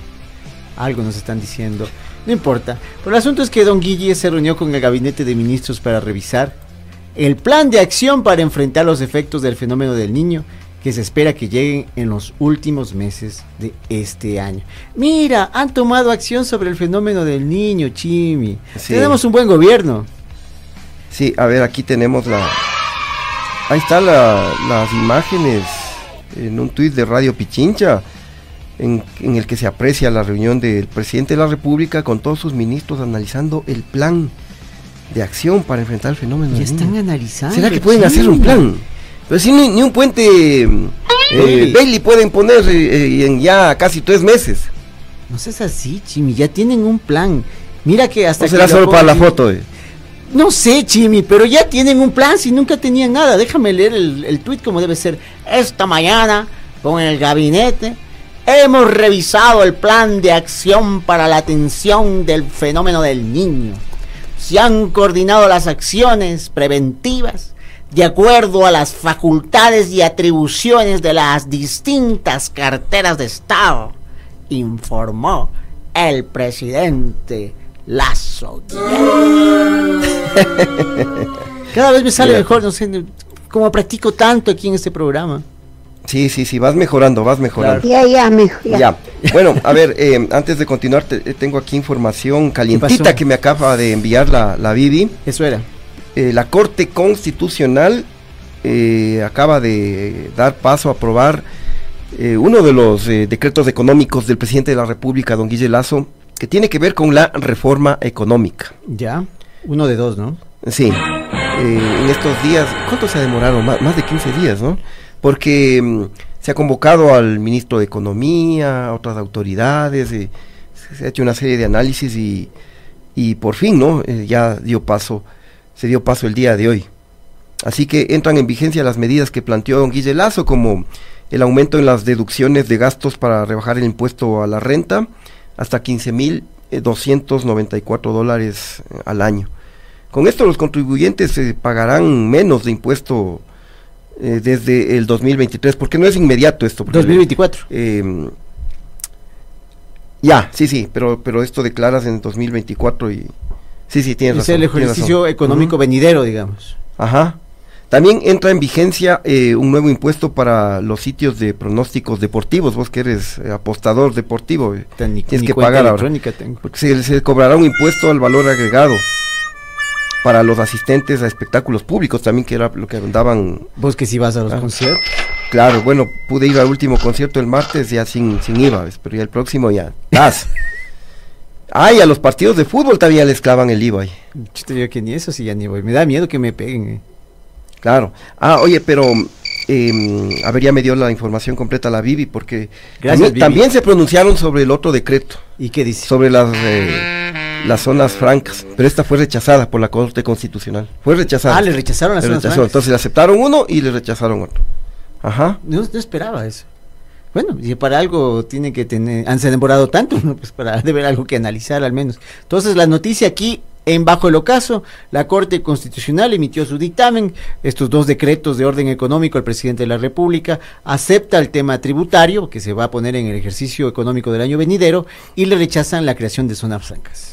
algo nos están diciendo. No importa. Pero el asunto es que Don Guille se reunió con el gabinete de ministros para revisar el plan de acción para enfrentar los efectos del fenómeno del niño que se espera que lleguen en los últimos meses de este año. Mira, han tomado acción sobre el fenómeno del niño, Chimi. Sí. Tenemos un buen gobierno. Sí, a ver, aquí tenemos la... Ahí están la, las imágenes en un tuit de Radio Pichincha. En, en, el que se aprecia la reunión del presidente de la República con todos sus ministros analizando el plan de acción para enfrentar el fenómeno. Ya están analizando. ¿Será que pueden sí. hacer un plan? Pero si ni, ni un puente eh, Bailey pueden poner eh, en ya casi tres meses. No seas así, Chimi, ya tienen un plan. Mira que hasta... ¿O será solo para la foto? Eh? No sé, Chimi, pero ya tienen un plan si nunca tenían nada. Déjame leer el, el tweet como debe ser. Esta mañana, con el gabinete, Hemos revisado el plan de acción para la atención del fenómeno del niño. Se han coordinado las acciones preventivas de acuerdo a las facultades y atribuciones de las distintas carteras de Estado, informó el presidente Lazo. Cada vez me sale mejor, no sé, como practico tanto aquí en este programa. Sí, sí, sí, vas mejorando, vas mejorando. Ya, ya. Ya. Bueno, a ver, eh, antes de continuar, te- eh, tengo aquí información calientita que me acaba de enviar la, la Bibi. Eso era. Eh, la Corte Constitucional eh, acaba de dar paso a aprobar eh, uno de los decretos económicos del presidente de la República, don Guille Lazo, que tiene que ver con la reforma económica. Ya, uno de dos, ¿no? Sí, eh, en estos días, ¿cuánto se ha demorado? Má- más de 15 días, ¿no? Porque mm, se ha convocado al ministro de Economía, a otras autoridades, eh, se- ha hecho una serie de análisis y, y por fin, ¿no? Eh, ya dio paso, se dio paso el día de hoy. Así que entran en vigencia las medidas que planteó don Guille Lazo, como el aumento en las deducciones de gastos para rebajar el impuesto a la renta hasta 15.294 dólares eh, al año. Con esto los contribuyentes eh, pagarán menos de impuesto eh, desde el 2023, porque no es inmediato esto. porque, 2024. eh, ya, sí, sí, pero, pero esto declaras en 2024 y... Sí, sí, tienes Es razón. el tienes ejercicio razón. económico Ujú. venidero, digamos. Ajá. También entra en vigencia eh, un nuevo impuesto para los sitios de pronósticos deportivos. Vos que eres eh, apostador deportivo, eh, tienes que pagar ahora. tengo. Porque se, se cobrará un impuesto al valor agregado para los asistentes a espectáculos públicos también, que era lo que andaban. Vos que si vas a los Ah. conciertos. Claro, bueno, pude ir al último concierto el martes ya sin, sin IVA, ¿ves? pero ya el próximo ya. ¡Tas! Ay, a los partidos de fútbol también les clavan el IVA. ahí. Yo que ni eso sí ya ni voy. Me da miedo que me peguen. eh. Claro. Ah, oye, pero eh, a ver, ya me dio la información completa la Bibi, porque Gracias, también, Bibi. también se pronunciaron sobre el otro decreto. ¿Y qué dice? Sobre las, eh, las zonas francas, pero esta fue rechazada por la Corte Constitucional. Fue rechazada. Ah, le rechazaron las Le zonas francas. Entonces le aceptaron uno y le rechazaron otro. Ajá. No, no esperaba eso. Bueno, y para algo tiene que tener, han se demorado tanto, ¿no? pues para debe algo que analizar al menos. Entonces la noticia aquí en bajo el ocaso, la Corte Constitucional emitió su dictamen, estos dos decretos de orden económico, el presidente de la República acepta el tema tributario que se va a poner en el ejercicio económico del año venidero y le rechazan la creación de zonas francas.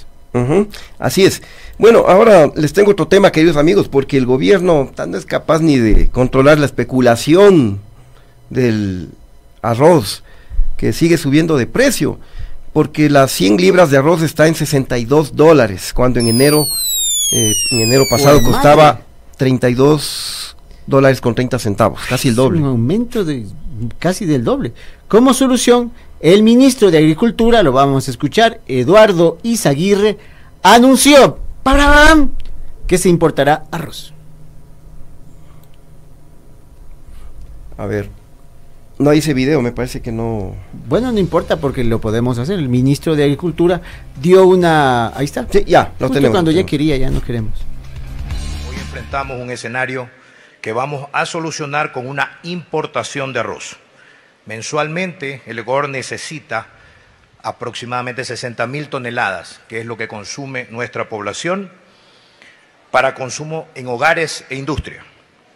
Así es. Bueno, ahora les tengo otro tema, queridos amigos, porque el gobierno no es capaz ni de controlar la especulación del arroz, que sigue subiendo de precio, porque las 100 libras de arroz está en 62 dólares, cuando en enero, eh, en enero pasado ¡Jue costaba madre! 32 dólares con 30 centavos, casi el doble. Un aumento de casi del doble. Como solución, el ministro de Agricultura, lo vamos a escuchar, Eduardo Izaguirre, anunció que se importará arroz. A ver, no hice video, me parece que no. Bueno, no importa porque lo podemos hacer. El ministro de Agricultura dio una... Ahí está. Sí, ya, lo Justo tenemos. cuando ya quería, ya no queremos. Hoy enfrentamos un escenario que vamos a solucionar con una importación de arroz. Mensualmente el Ecuador necesita aproximadamente 60 mil toneladas, que es lo que consume nuestra población, para consumo en hogares e industria.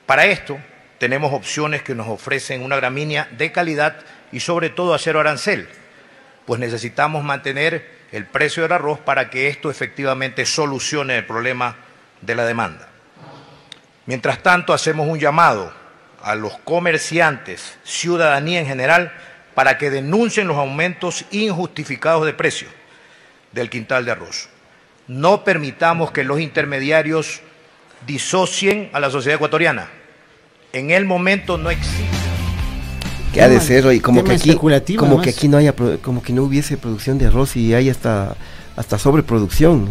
Para esto tenemos opciones que nos ofrecen una gramínea de calidad y sobre todo a cero arancel, pues necesitamos mantener el precio del arroz para que esto efectivamente solucione el problema de la demanda. Mientras tanto, hacemos un llamado a los comerciantes, ciudadanía en general, para que denuncien los aumentos injustificados de precio del quintal de arroz. No permitamos que los intermediarios disocien a la sociedad ecuatoriana. En el momento no existe. Que ha de ser, oye, como que aquí, como que aquí no haya, como que no hubiese producción de arroz y hay hasta, hasta sobreproducción.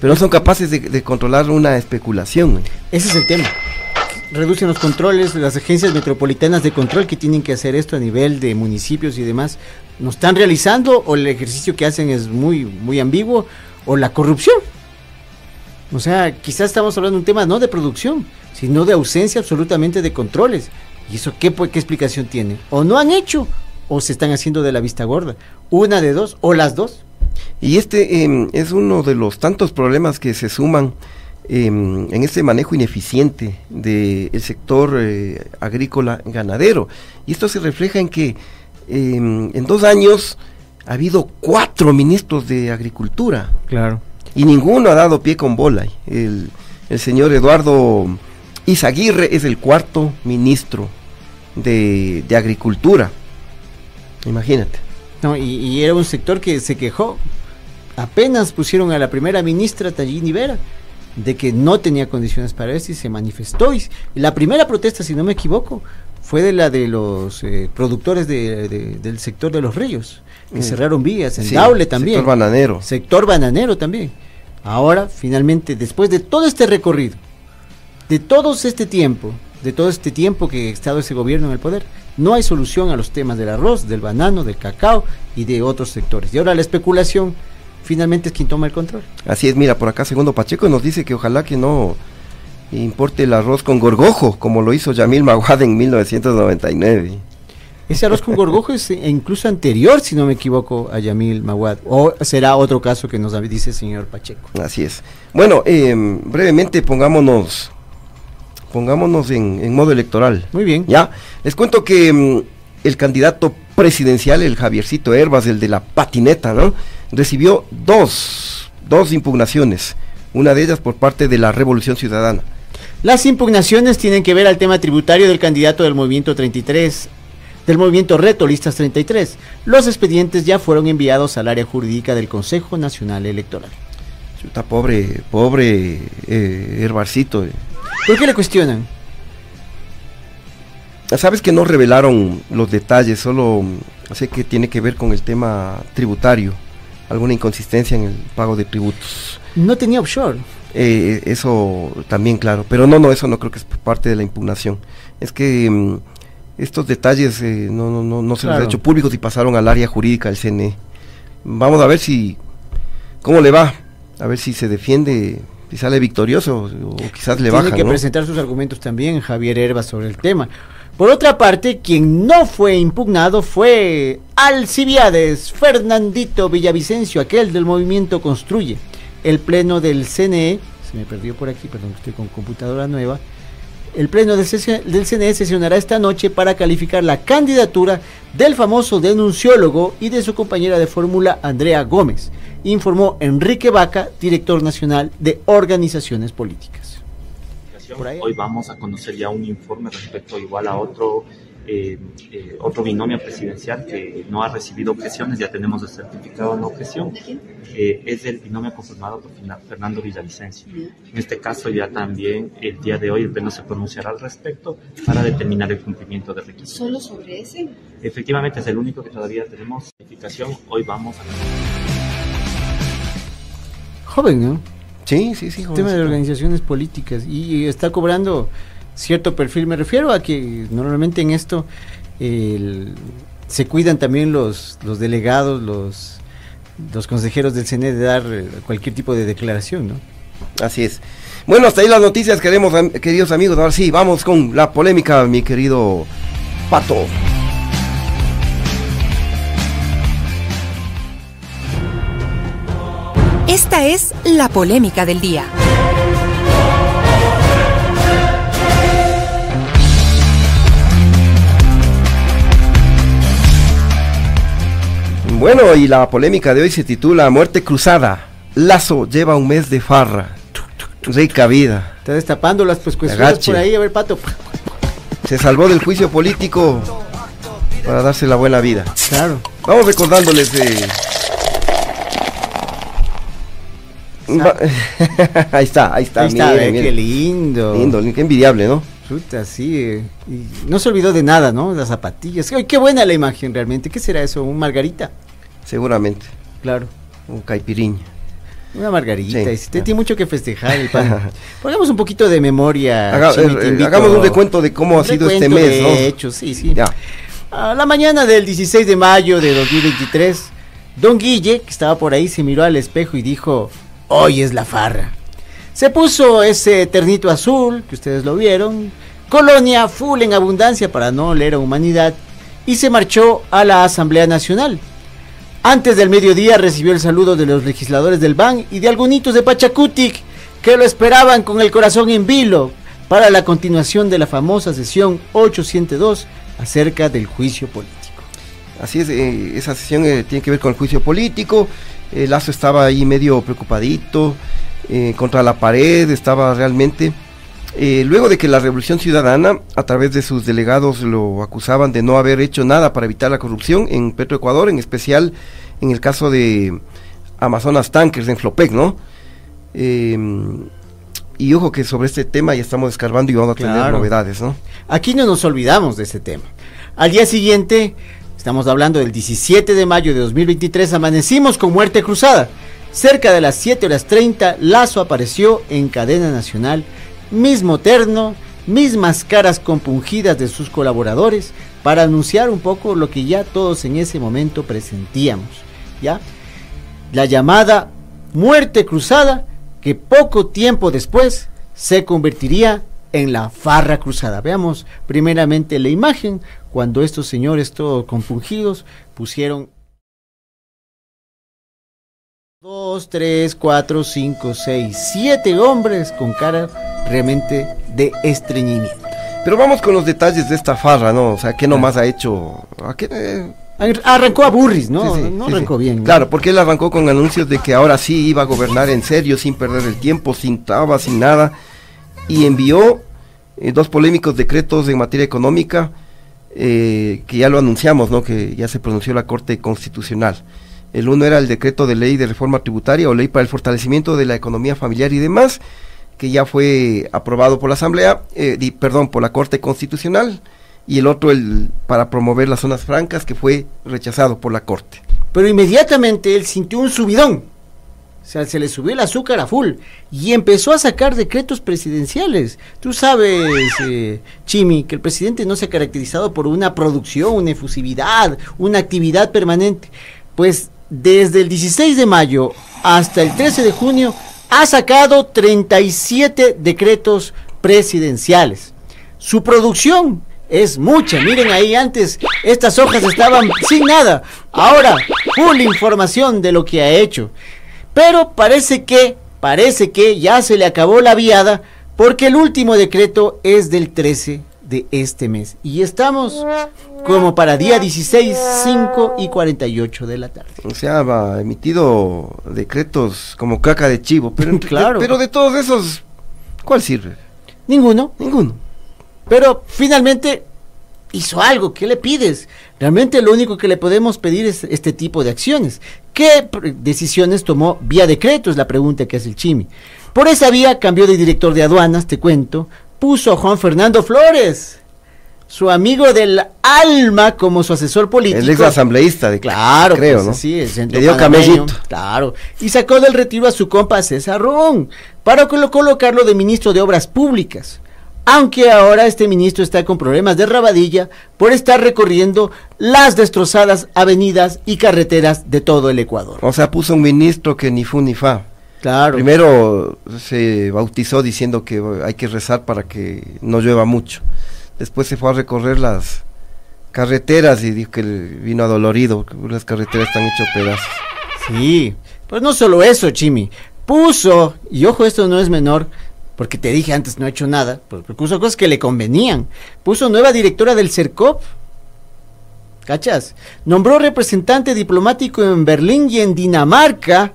Pero no son capaces de, de controlar una especulación. Ese es el tema. Reducen los controles, las agencias metropolitanas de control que tienen que hacer esto a nivel de municipios y demás, ¿no están realizando o el ejercicio que hacen es muy, muy ambiguo o la corrupción? O sea, quizás estamos hablando de un tema no de producción, sino de ausencia absolutamente de controles. ¿Y eso qué, pues, qué explicación tiene? O no han hecho o se están haciendo de la vista gorda. Una de dos, o las dos. Y este em, es uno de los tantos problemas que se suman em, en este manejo ineficiente del sector eh, agrícola ganadero. Y esto se refleja en que em, en dos años ha habido cuatro ministros de agricultura. Claro. Y ninguno ha dado pie con bola. El, el señor Eduardo Izaguirre es el cuarto ministro de, de agricultura. Imagínate. No, y, y era un sector que se quejó. Apenas pusieron a la primera ministra Tallini Vera de que no tenía condiciones para eso y se manifestó. Y la primera protesta, si no me equivoco, fue de la de los eh, productores de, de- del sector de los ríos, que Mm. cerraron vías, en Sí, Daule también. sector bananero. Sector bananero también. Ahora, finalmente, después de todo este recorrido, de todo este tiempo, de todo este tiempo que ha estado ese gobierno en el poder, no hay solución a los temas del arroz, del banano, del cacao y de otros sectores. Y ahora la especulación finalmente es quien toma el control. Así es, mira, por acá Segundo Pacheco nos dice que ojalá que no importe el arroz con gorgojo, como lo hizo Yamil Maguad en 1999. Ese arroz con gorgojo es eh, incluso anterior, si no me equivoco, a Yamil Maguad. O será otro caso que nos dice el señor Pacheco. Así es. Bueno, eh, brevemente pongámonos pongámonos en, en modo electoral. Muy bien. Ya, les cuento que mm, el candidato presidencial, el Javiercito Herbas, el de la patineta, ¿no? Recibió dos, dos impugnaciones. Una de ellas por parte de la Revolución Ciudadana. Las impugnaciones tienen que ver al tema tributario del candidato del Movimiento 33, del Movimiento Reto Listas 33. Los expedientes ya fueron enviados al área jurídica del Consejo Nacional Electoral. Chuta, pobre, pobre eh, Herbarcito. eh. ¿Por qué le cuestionan? Sabes que no revelaron los detalles, solo sé que tiene que ver con el tema tributario, alguna inconsistencia en el pago de tributos. No tenía offshore. Eh, eso también, claro, pero no, no, eso no creo que es parte de la impugnación. Es que mm, estos detalles eh, no, no, no, no se los Claro. ha hecho públicos y pasaron al área jurídica del CNE. Vamos a ver si, cómo le va, a ver si se defiende, si sale victorioso o quizás le Tiene baja. que ¿no? presentar sus argumentos también Javier Herbas sobre el tema. Por otra parte, quien no fue impugnado fue Alcibiades, Fernandito Villavicencio, aquel del movimiento Construye. El pleno del CNE, se me perdió por aquí, perdón, estoy con computadora nueva. El pleno del, del CNE sesionará esta noche para calificar la candidatura del famoso denunciólogo y de su compañera de fórmula Andrea Gómez, informó Enrique Vaca, director nacional de organizaciones políticas. Hoy vamos a conocer ya un informe respecto igual a otro eh, eh, otro binomio presidencial que no ha recibido objeciones, ya tenemos el certificado de no objeción, eh, es el binomio conformado por Fernando Villavicencio. En este caso ya también el día de hoy el pleno se pronunciará al respecto para determinar el cumplimiento de requisitos. ¿Solo sobre ese? Efectivamente es el único que todavía tenemos certificación, hoy vamos a... Joven, ¿no? Sí, sí, sí. tema de organizaciones políticas y está cobrando cierto perfil. Me refiero a que normalmente en esto el- se cuidan también los, los delegados, los, los consejeros del CNE de dar eh, cualquier tipo de declaración, ¿no? Así es. Bueno, hasta ahí las noticias, queremos, queridos amigos. Ahora sí, vamos con la polémica, mi querido Pato. Esta es la polémica del día. Bueno, y la polémica de hoy se titula Muerte Cruzada. Lazo lleva un mes de farra. Rica vida. Está destapando las pescuezuelas Agache. por ahí, a ver, Pato. Se salvó del juicio político para darse la buena vida. Claro. Vamos recordándoles de... Ahí está, ahí está. Ahí está, miren, miren. qué lindo. Lindo, qué envidiable, ¿no? Chuta, sí. eh, y no se olvidó de nada, ¿no? Las zapatillas. Ay, qué buena la imagen realmente. ¿Qué será eso? ¿Un margarita? Seguramente. Claro. Un caipiriña. Una margarita. Sí. y si te- tiene mucho que festejar el pan. Pongamos un poquito de memoria. Haga- Chimi, eh, eh, hagamos un recuento de cómo ha sido este mes, de ¿no? hechos, sí, sí. Ya. A la mañana del 16 de mayo de 2023, Don Guille, que estaba por ahí, se miró al espejo y dijo, hoy es la farra. Se puso ese ternito azul, que ustedes lo vieron, colonia full en abundancia para no leer a humanidad, y se marchó a la Asamblea Nacional. Antes del mediodía recibió el saludo de los legisladores del BAN y de algunos de Pachacutic que lo esperaban con el corazón en vilo para la continuación de la famosa sesión 802 acerca del juicio político. Así es, eh, esa sesión eh, tiene que ver con el juicio político. El Lazo estaba ahí medio preocupadito, eh, contra la pared, estaba realmente. luego de que la Revolución Ciudadana, a través de sus delegados, lo acusaban de no haber hecho nada para evitar la corrupción en Petroecuador, en especial en el caso de Amazonas Tankers en Flopec, ¿no? y ojo que sobre este tema ya estamos escarbando y vamos a tener novedades, ¿no? Aquí no nos olvidamos de ese tema. Al día siguiente, estamos hablando del 17 de mayo de 2023, amanecimos con muerte cruzada. Cerca de las 7 horas 30, Lazo apareció en cadena nacional, mismo terno, mismas caras compungidas de sus colaboradores, para anunciar un poco lo que ya todos en ese momento presentíamos, ¿ya? La llamada muerte cruzada que poco tiempo después se convertiría en la farra cruzada. Veamos primeramente la imagen cuando estos señores todos compungidos pusieron dos, tres, cuatro, cinco, seis, siete hombres con cara realmente de estreñimiento. Pero vamos con los detalles de esta farra, ¿no? O sea, ¿qué nomás ha hecho? ¿A qué, eh, Arrancó a Burris, ¿no? no arrancó bien. Claro, porque él arrancó con anuncios de que ahora sí iba a gobernar en serio, sin perder el tiempo, sin trabas, sin nada. Y envió eh, dos polémicos decretos en materia económica, eh, que ya lo anunciamos, ¿no? Que ya se pronunció la Corte Constitucional. El uno era el decreto de ley de reforma tributaria o ley para el fortalecimiento de la economía familiar y demás, que ya fue aprobado por la Asamblea, eh, perdón, por la Corte Constitucional y el otro el para promover las zonas francas que fue rechazado por la corte. Pero inmediatamente él sintió un subidón. O sea, se le subió el azúcar a full y empezó a sacar decretos presidenciales. Tú sabes, eh, Chimi, que el presidente no se ha caracterizado por una producción, una efusividad, una actividad permanente. Pues desde el 16 de mayo hasta el 13 de junio ha sacado 37 decretos presidenciales. Su producción es mucha. Miren ahí antes estas hojas estaban sin nada. Ahora, full información de lo que ha hecho. Pero parece que, parece que ya se le acabó la viada porque el último decreto es del 13 de este mes. Y estamos como para día 16, 5 y 48 de la tarde. O sea, ha emitido decretos como caca de chivo. Pero, claro. pero de todos esos, ¿cuál sirve? Ninguno. Ninguno. Pero finalmente hizo algo, ¿qué le pides? Realmente lo único que le podemos pedir es este tipo de acciones. ¿Qué decisiones tomó vía decreto? Es la pregunta que hace el Chimi. Por esa vía cambió de director de aduanas, te cuento, puso a Juan Fernando Flores, su amigo del alma como su asesor político. El ex asambleísta de Claro, creo, pues, ¿no? Sí, Le dio camellito. Claro. Y sacó del retiro a su compa César Ron para colocarlo de ministro de Obras Públicas aunque ahora este ministro está con problemas de rabadilla por estar recorriendo las destrozadas avenidas y carreteras de todo el Ecuador. O sea, puso un ministro que ni fu ni fa. Claro. Primero se bautizó diciendo que hay que rezar para que no llueva mucho. Después se fue a recorrer las carreteras y dijo que vino adolorido, que las carreteras están hechas pedazos. Sí, pues no solo eso, Chimi. Puso, y ojo, esto no es menor, porque te dije antes no ha hecho nada, pues puso cosas que le convenían. Puso nueva directora del CERCOP. ¿Cachas? Nombró representante diplomático en Berlín y en Dinamarca.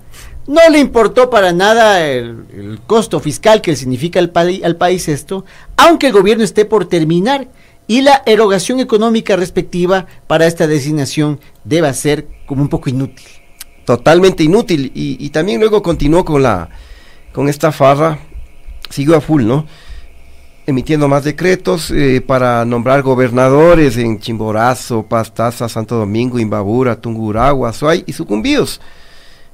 No le importó para nada el, costo fiscal que significa al, al país esto, aunque el gobierno esté por terminar y la erogación económica respectiva para esta designación deba ser como un poco inútil. Totalmente inútil. Y, y también luego continuó con la con esta farra siguió a full, ¿no? Emitiendo más decretos eh, para nombrar gobernadores en Chimborazo, Pastaza, Santo Domingo, Imbabura, Tunguragua, Suay y Sucumbíos.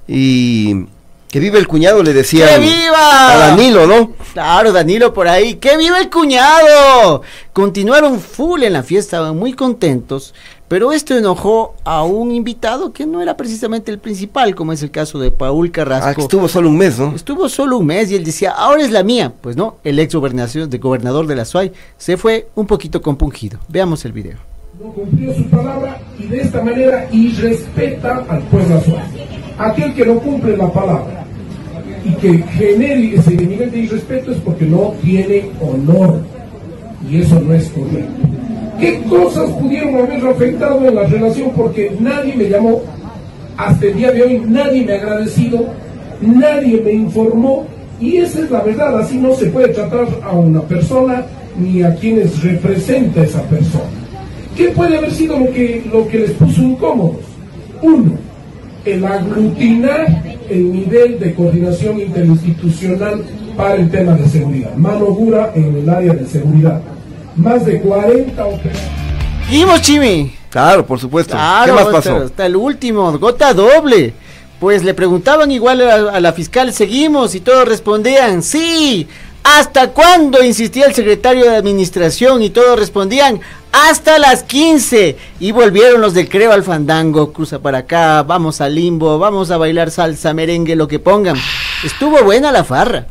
Y que vive el cuñado, le decía ¡Que viva! a Danilo, ¿no? Claro, Danilo por ahí. ¡Que viva el cuñado! Continuaron full en la fiesta, muy contentos. Pero esto enojó a un invitado que no era precisamente el principal, como es el caso de Paul Carrasco. Ah, estuvo solo un mes, ¿no? Estuvo solo un mes y él decía, ahora es la mía. Pues no, el ex de gobernador de la SUAY se fue un poquito compungido. Veamos el video. no cumplió su palabra y de esta manera irrespeta al pueblo azuero. Aquel que no cumple la palabra y que genere ese nivel de irrespeto es porque no tiene honor y eso no es correcto. ¿Qué cosas pudieron haber afectado en la relación? Porque nadie me llamó, hasta el día de hoy nadie me ha agradecido, nadie me informó y esa es la verdad, así no se puede tratar a una persona ni a quienes representa esa persona. ¿Qué puede haber sido lo que, lo que les puso incómodos? Uno, el aglutinar el nivel de coordinación interinstitucional para el tema de seguridad. Mano dura en el área de seguridad. Más de 40 operaciones. ¡Seguimos, Chimi! Claro, por supuesto. Claro, ¿Qué más pasó? hasta- Hasta el último, gota doble. Pues le preguntaban igual a, a la fiscal, seguimos, y todos respondían, sí. ¿Hasta cuándo? insistía el secretario de administración, y todos respondían, hasta las 15. Y volvieron los del Creo al Fandango, cruza para acá, vamos al limbo, vamos a bailar salsa, merengue, lo que pongan. Estuvo buena la farra.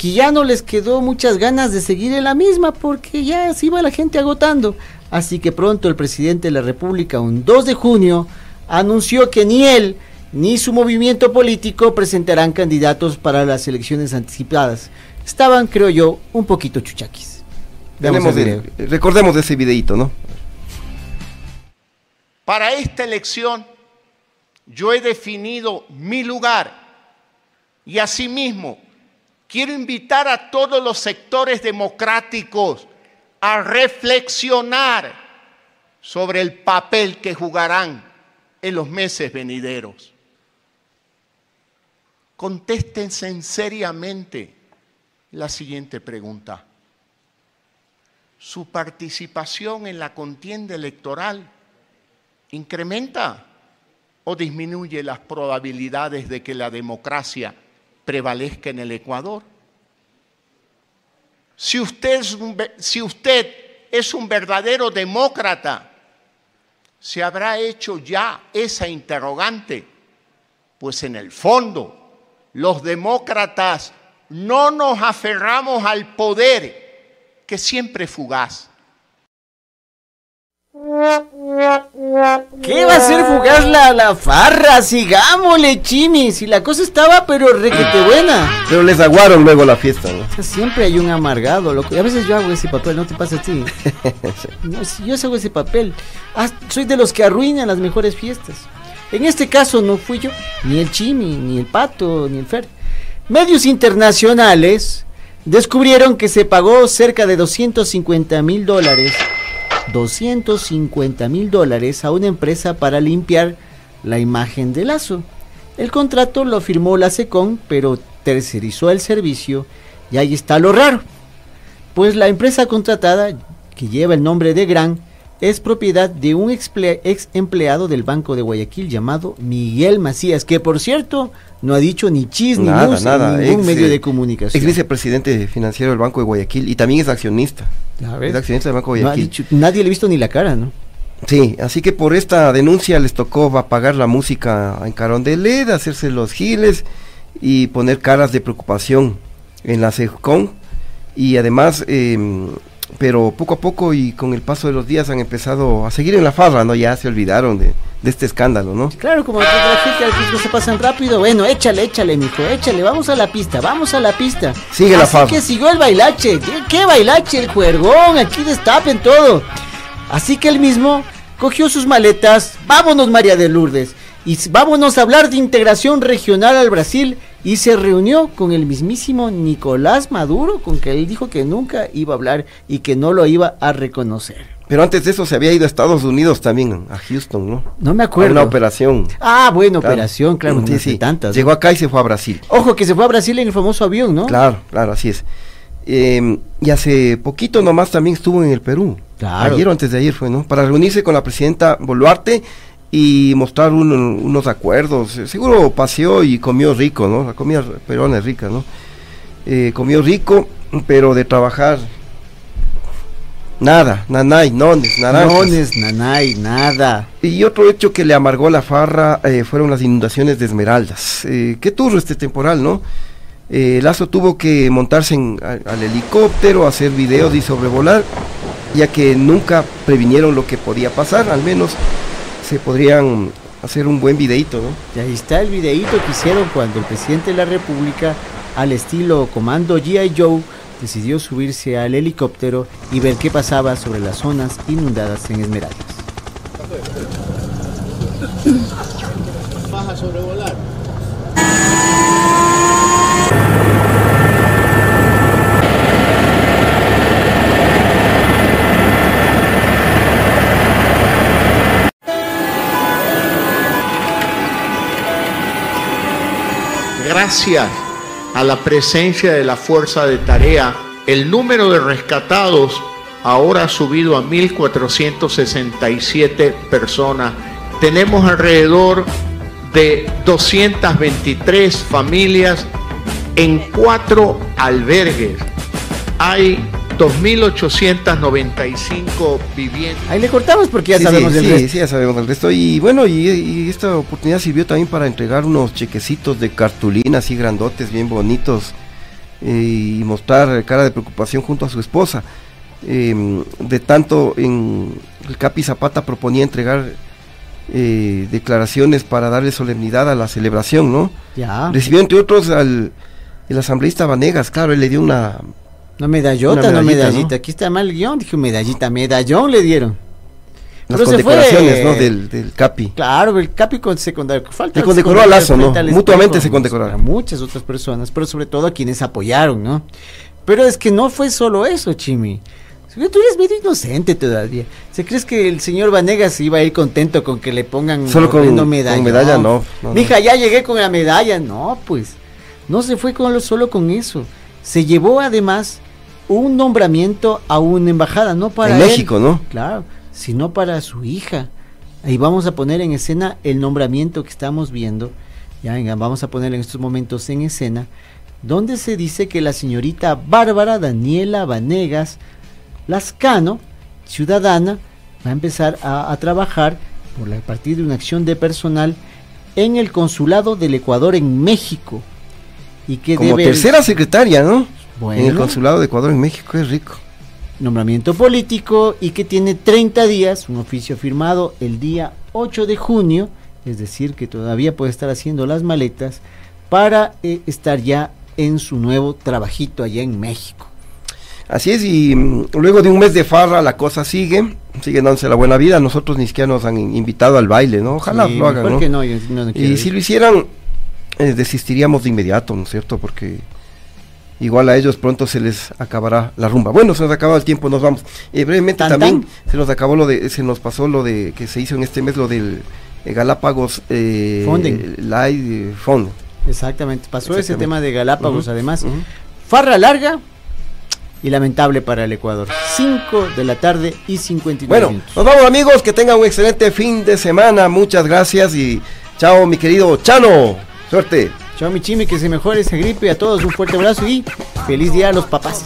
Que ya no les quedó muchas ganas de seguir en la misma, porque ya se iba la gente agotando. Así que pronto el presidente de la República, un 2 de junio, anunció que ni él ni su movimiento político presentarán candidatos para las elecciones anticipadas. Estaban, creo yo, un poquito chuchaquis. Veamos Tenemos el el- video. recordemos de ese videito, ¿no? Para esta elección yo he definido mi lugar y asimismo quiero invitar a todos los sectores democráticos a reflexionar sobre el papel que jugarán en los meses venideros. Contéstense seriamente la siguiente pregunta. ¿Su participación en la contienda electoral incrementa o disminuye las probabilidades de que la democracia prevalezca en el Ecuador? Si usted es un, si usted es un verdadero demócrata, se habrá hecho ya esa interrogante, pues en el fondo los demócratas no nos aferramos al poder que siempre es fugaz. ¿Qué va a ser fugaz la, la farra? Sigámosle, Chimi. Si la cosa estaba, pero requete buena. Pero les aguaron luego la fiesta, ¿no? O sea, siempre hay un amargado, loco. Y a veces yo hago ese papel, ¿no te pasa a ti? No, si yo hago ese papel. Ah, soy de los que arruinan las mejores fiestas. En este caso no fui yo, ni el Chimi, ni el Pato, ni el Fer. Medios internacionales descubrieron que se pagó cerca de 250 mil dólares 250 mil dólares a una empresa para limpiar la imagen de Lazo. El contrato lo firmó la SECON, pero tercerizó el servicio y ahí está lo raro. Pues la empresa contratada, que lleva el nombre de Gran, es propiedad de un ex empleado del Banco de Guayaquil llamado Miguel Macías, que por cierto no ha dicho ni chis ni Nada, en ningún ex, medio de comunicación. Ex vicepresidente financiero del Banco de Guayaquil y también es accionista. Del Banco No nadie le ha visto ni la cara, ¿no? Sí, así que por esta denuncia les tocó apagar la música en Carón de LED, hacerse los giles y poner caras de preocupación en la SECON. Y además, eh, pero poco a poco y con el paso de los días han empezado a seguir en la farra, ¿no? Ya se olvidaron de, de este escándalo, ¿no? Claro, como que la se pasan rápido. Bueno, échale, échale, mijo, échale, vamos a la pista, vamos a la pista. Sigue la Así farra. que siguió el bailache. ¿Qué- ¿Qué bailache? El juergón, aquí destapen todo. Así que él mismo cogió sus maletas. Vámonos, María de Lourdes. Y vámonos a hablar de integración regional al Brasil. Y se reunió con el mismísimo Nicolás Maduro, con que él dijo que nunca iba a hablar y que no lo iba a reconocer. Pero antes de eso se había ido a Estados Unidos también, a Houston, ¿no? No me A acuerdo. una operación. Ah, bueno, Claro. operación, claro, Sí, sí. tantas. Llegó acá y se fue a Brasil. Ojo, que se fue a Brasil en el famoso avión, ¿no? Claro, claro, así es. Eh, y hace poquito nomás también estuvo en el Perú. Claro. Ayer o antes de ayer fue, ¿no? Para reunirse con la presidenta Boluarte y mostrar un- unos acuerdos. Eh, Seguro paseó y comió rico, ¿no? La comida peruana es rica, ¿no? Eh, comió rico, pero de trabajar nada, nanay, nones, naranjas. Nones, nanay, nada. Y otro hecho que le amargó la farra eh, fueron las inundaciones de Esmeraldas. Eh, qué turro este temporal, ¿no? Lazo tuvo que montarse en- a- al helicóptero, hacer videos y sobrevolar. ya que nunca previnieron lo que podía pasar, al menos se podrían hacer un buen videíto, ¿no? Y ahí está el videíto que hicieron cuando el presidente de la República, al estilo Comando G.I. Joe, decidió subirse al helicóptero y ver qué pasaba sobre las zonas inundadas en Esmeraldas. Vas a sobrevolar. Gracias a la presencia de la fuerza de tarea, el número de rescatados ahora ha subido a 1.467 personas. Tenemos alrededor de 223 familias en cuatro albergues. Hay 2.895 viviendas. Ahí le cortamos porque ya Sí, sabemos sí, del sí, resto. sí, ya sabemos del resto. Y bueno, y, y esta oportunidad sirvió también para entregar unos chequecitos de cartulina así grandotes, bien bonitos, eh, y mostrar cara de preocupación junto a su esposa. Eh, de tanto en el Capi Zapata proponía entregar eh, declaraciones para darle solemnidad a la celebración, ¿no? Ya. Recibió entre otros al el asambleísta Vanegas, claro, él le dio una No medallota, no medallita. ¿no? Aquí está mal el guion. Dije medallita, medallón le dieron. las Pero se fue- condecoraciones, ¿no? Del, del Capi. Claro, el Capi con secundario. Falta Se condecoró a Lazo, ¿no? Mutuamente se condecoraron. A muchas otras personas, pero sobre todo a quienes apoyaron, ¿no? Pero es que no fue solo eso, Chimi. Tú eres medio inocente todavía. ¿Se crees que el señor Vanegas iba a ir contento con que le pongan Solo con- horrendo con medalla? medalla, no, no, no. Mija, ya llegué con la medalla. No, pues. No se fue con lo, solo con eso. Se llevó además un nombramiento a una embajada, no para En él, México, ¿no? Claro, sino para su hija. Ahí vamos a poner en escena el nombramiento que estamos viendo. Ya venga, vamos a poner en estos momentos en escena, donde se dice que la señorita Bárbara Daniela Vanegas Lascano, ciudadana, va a empezar a, a trabajar por la, a partir de una acción de personal en el consulado del Ecuador en México. Y que Como debe- tercera secretaria, ¿no? Bueno. En el consulado de Ecuador en México, es rico. nombramiento político y que tiene 30 días, un oficio firmado el día 8 de junio, es decir, que todavía puede estar haciendo las maletas para eh, estar ya en su nuevo trabajito allá en México. Así es, y mm, luego de un mes de farra la cosa sigue, sigue dándose la buena vida. Nosotros ni siquiera nos han in- invitado al baile, ¿no? Ojalá Sí, lo hagan, ¿no? no, yo no- y si lo hicieran, eh, desistiríamos de inmediato, ¿no es cierto? Porque igual a ellos pronto se les acabará la rumba. Bueno, se nos acaba el tiempo, nos vamos. Eh, brevemente Tan, también tan. se nos acabó lo de, se nos pasó lo de que se hizo en este mes, lo del eh, Galápagos eh, Funding. Live Fund. Exactamente, pasó ese tema de Galápagos además. Farra larga y lamentable para el Ecuador. 5 de la tarde y 59 Bueno, minutos. nos vamos amigos, que tengan un excelente fin de semana, muchas gracias y chao mi querido Chano, Suerte. Chao, mi chimi, que se mejore esa gripe. y A todos un fuerte abrazo y feliz día a los papás.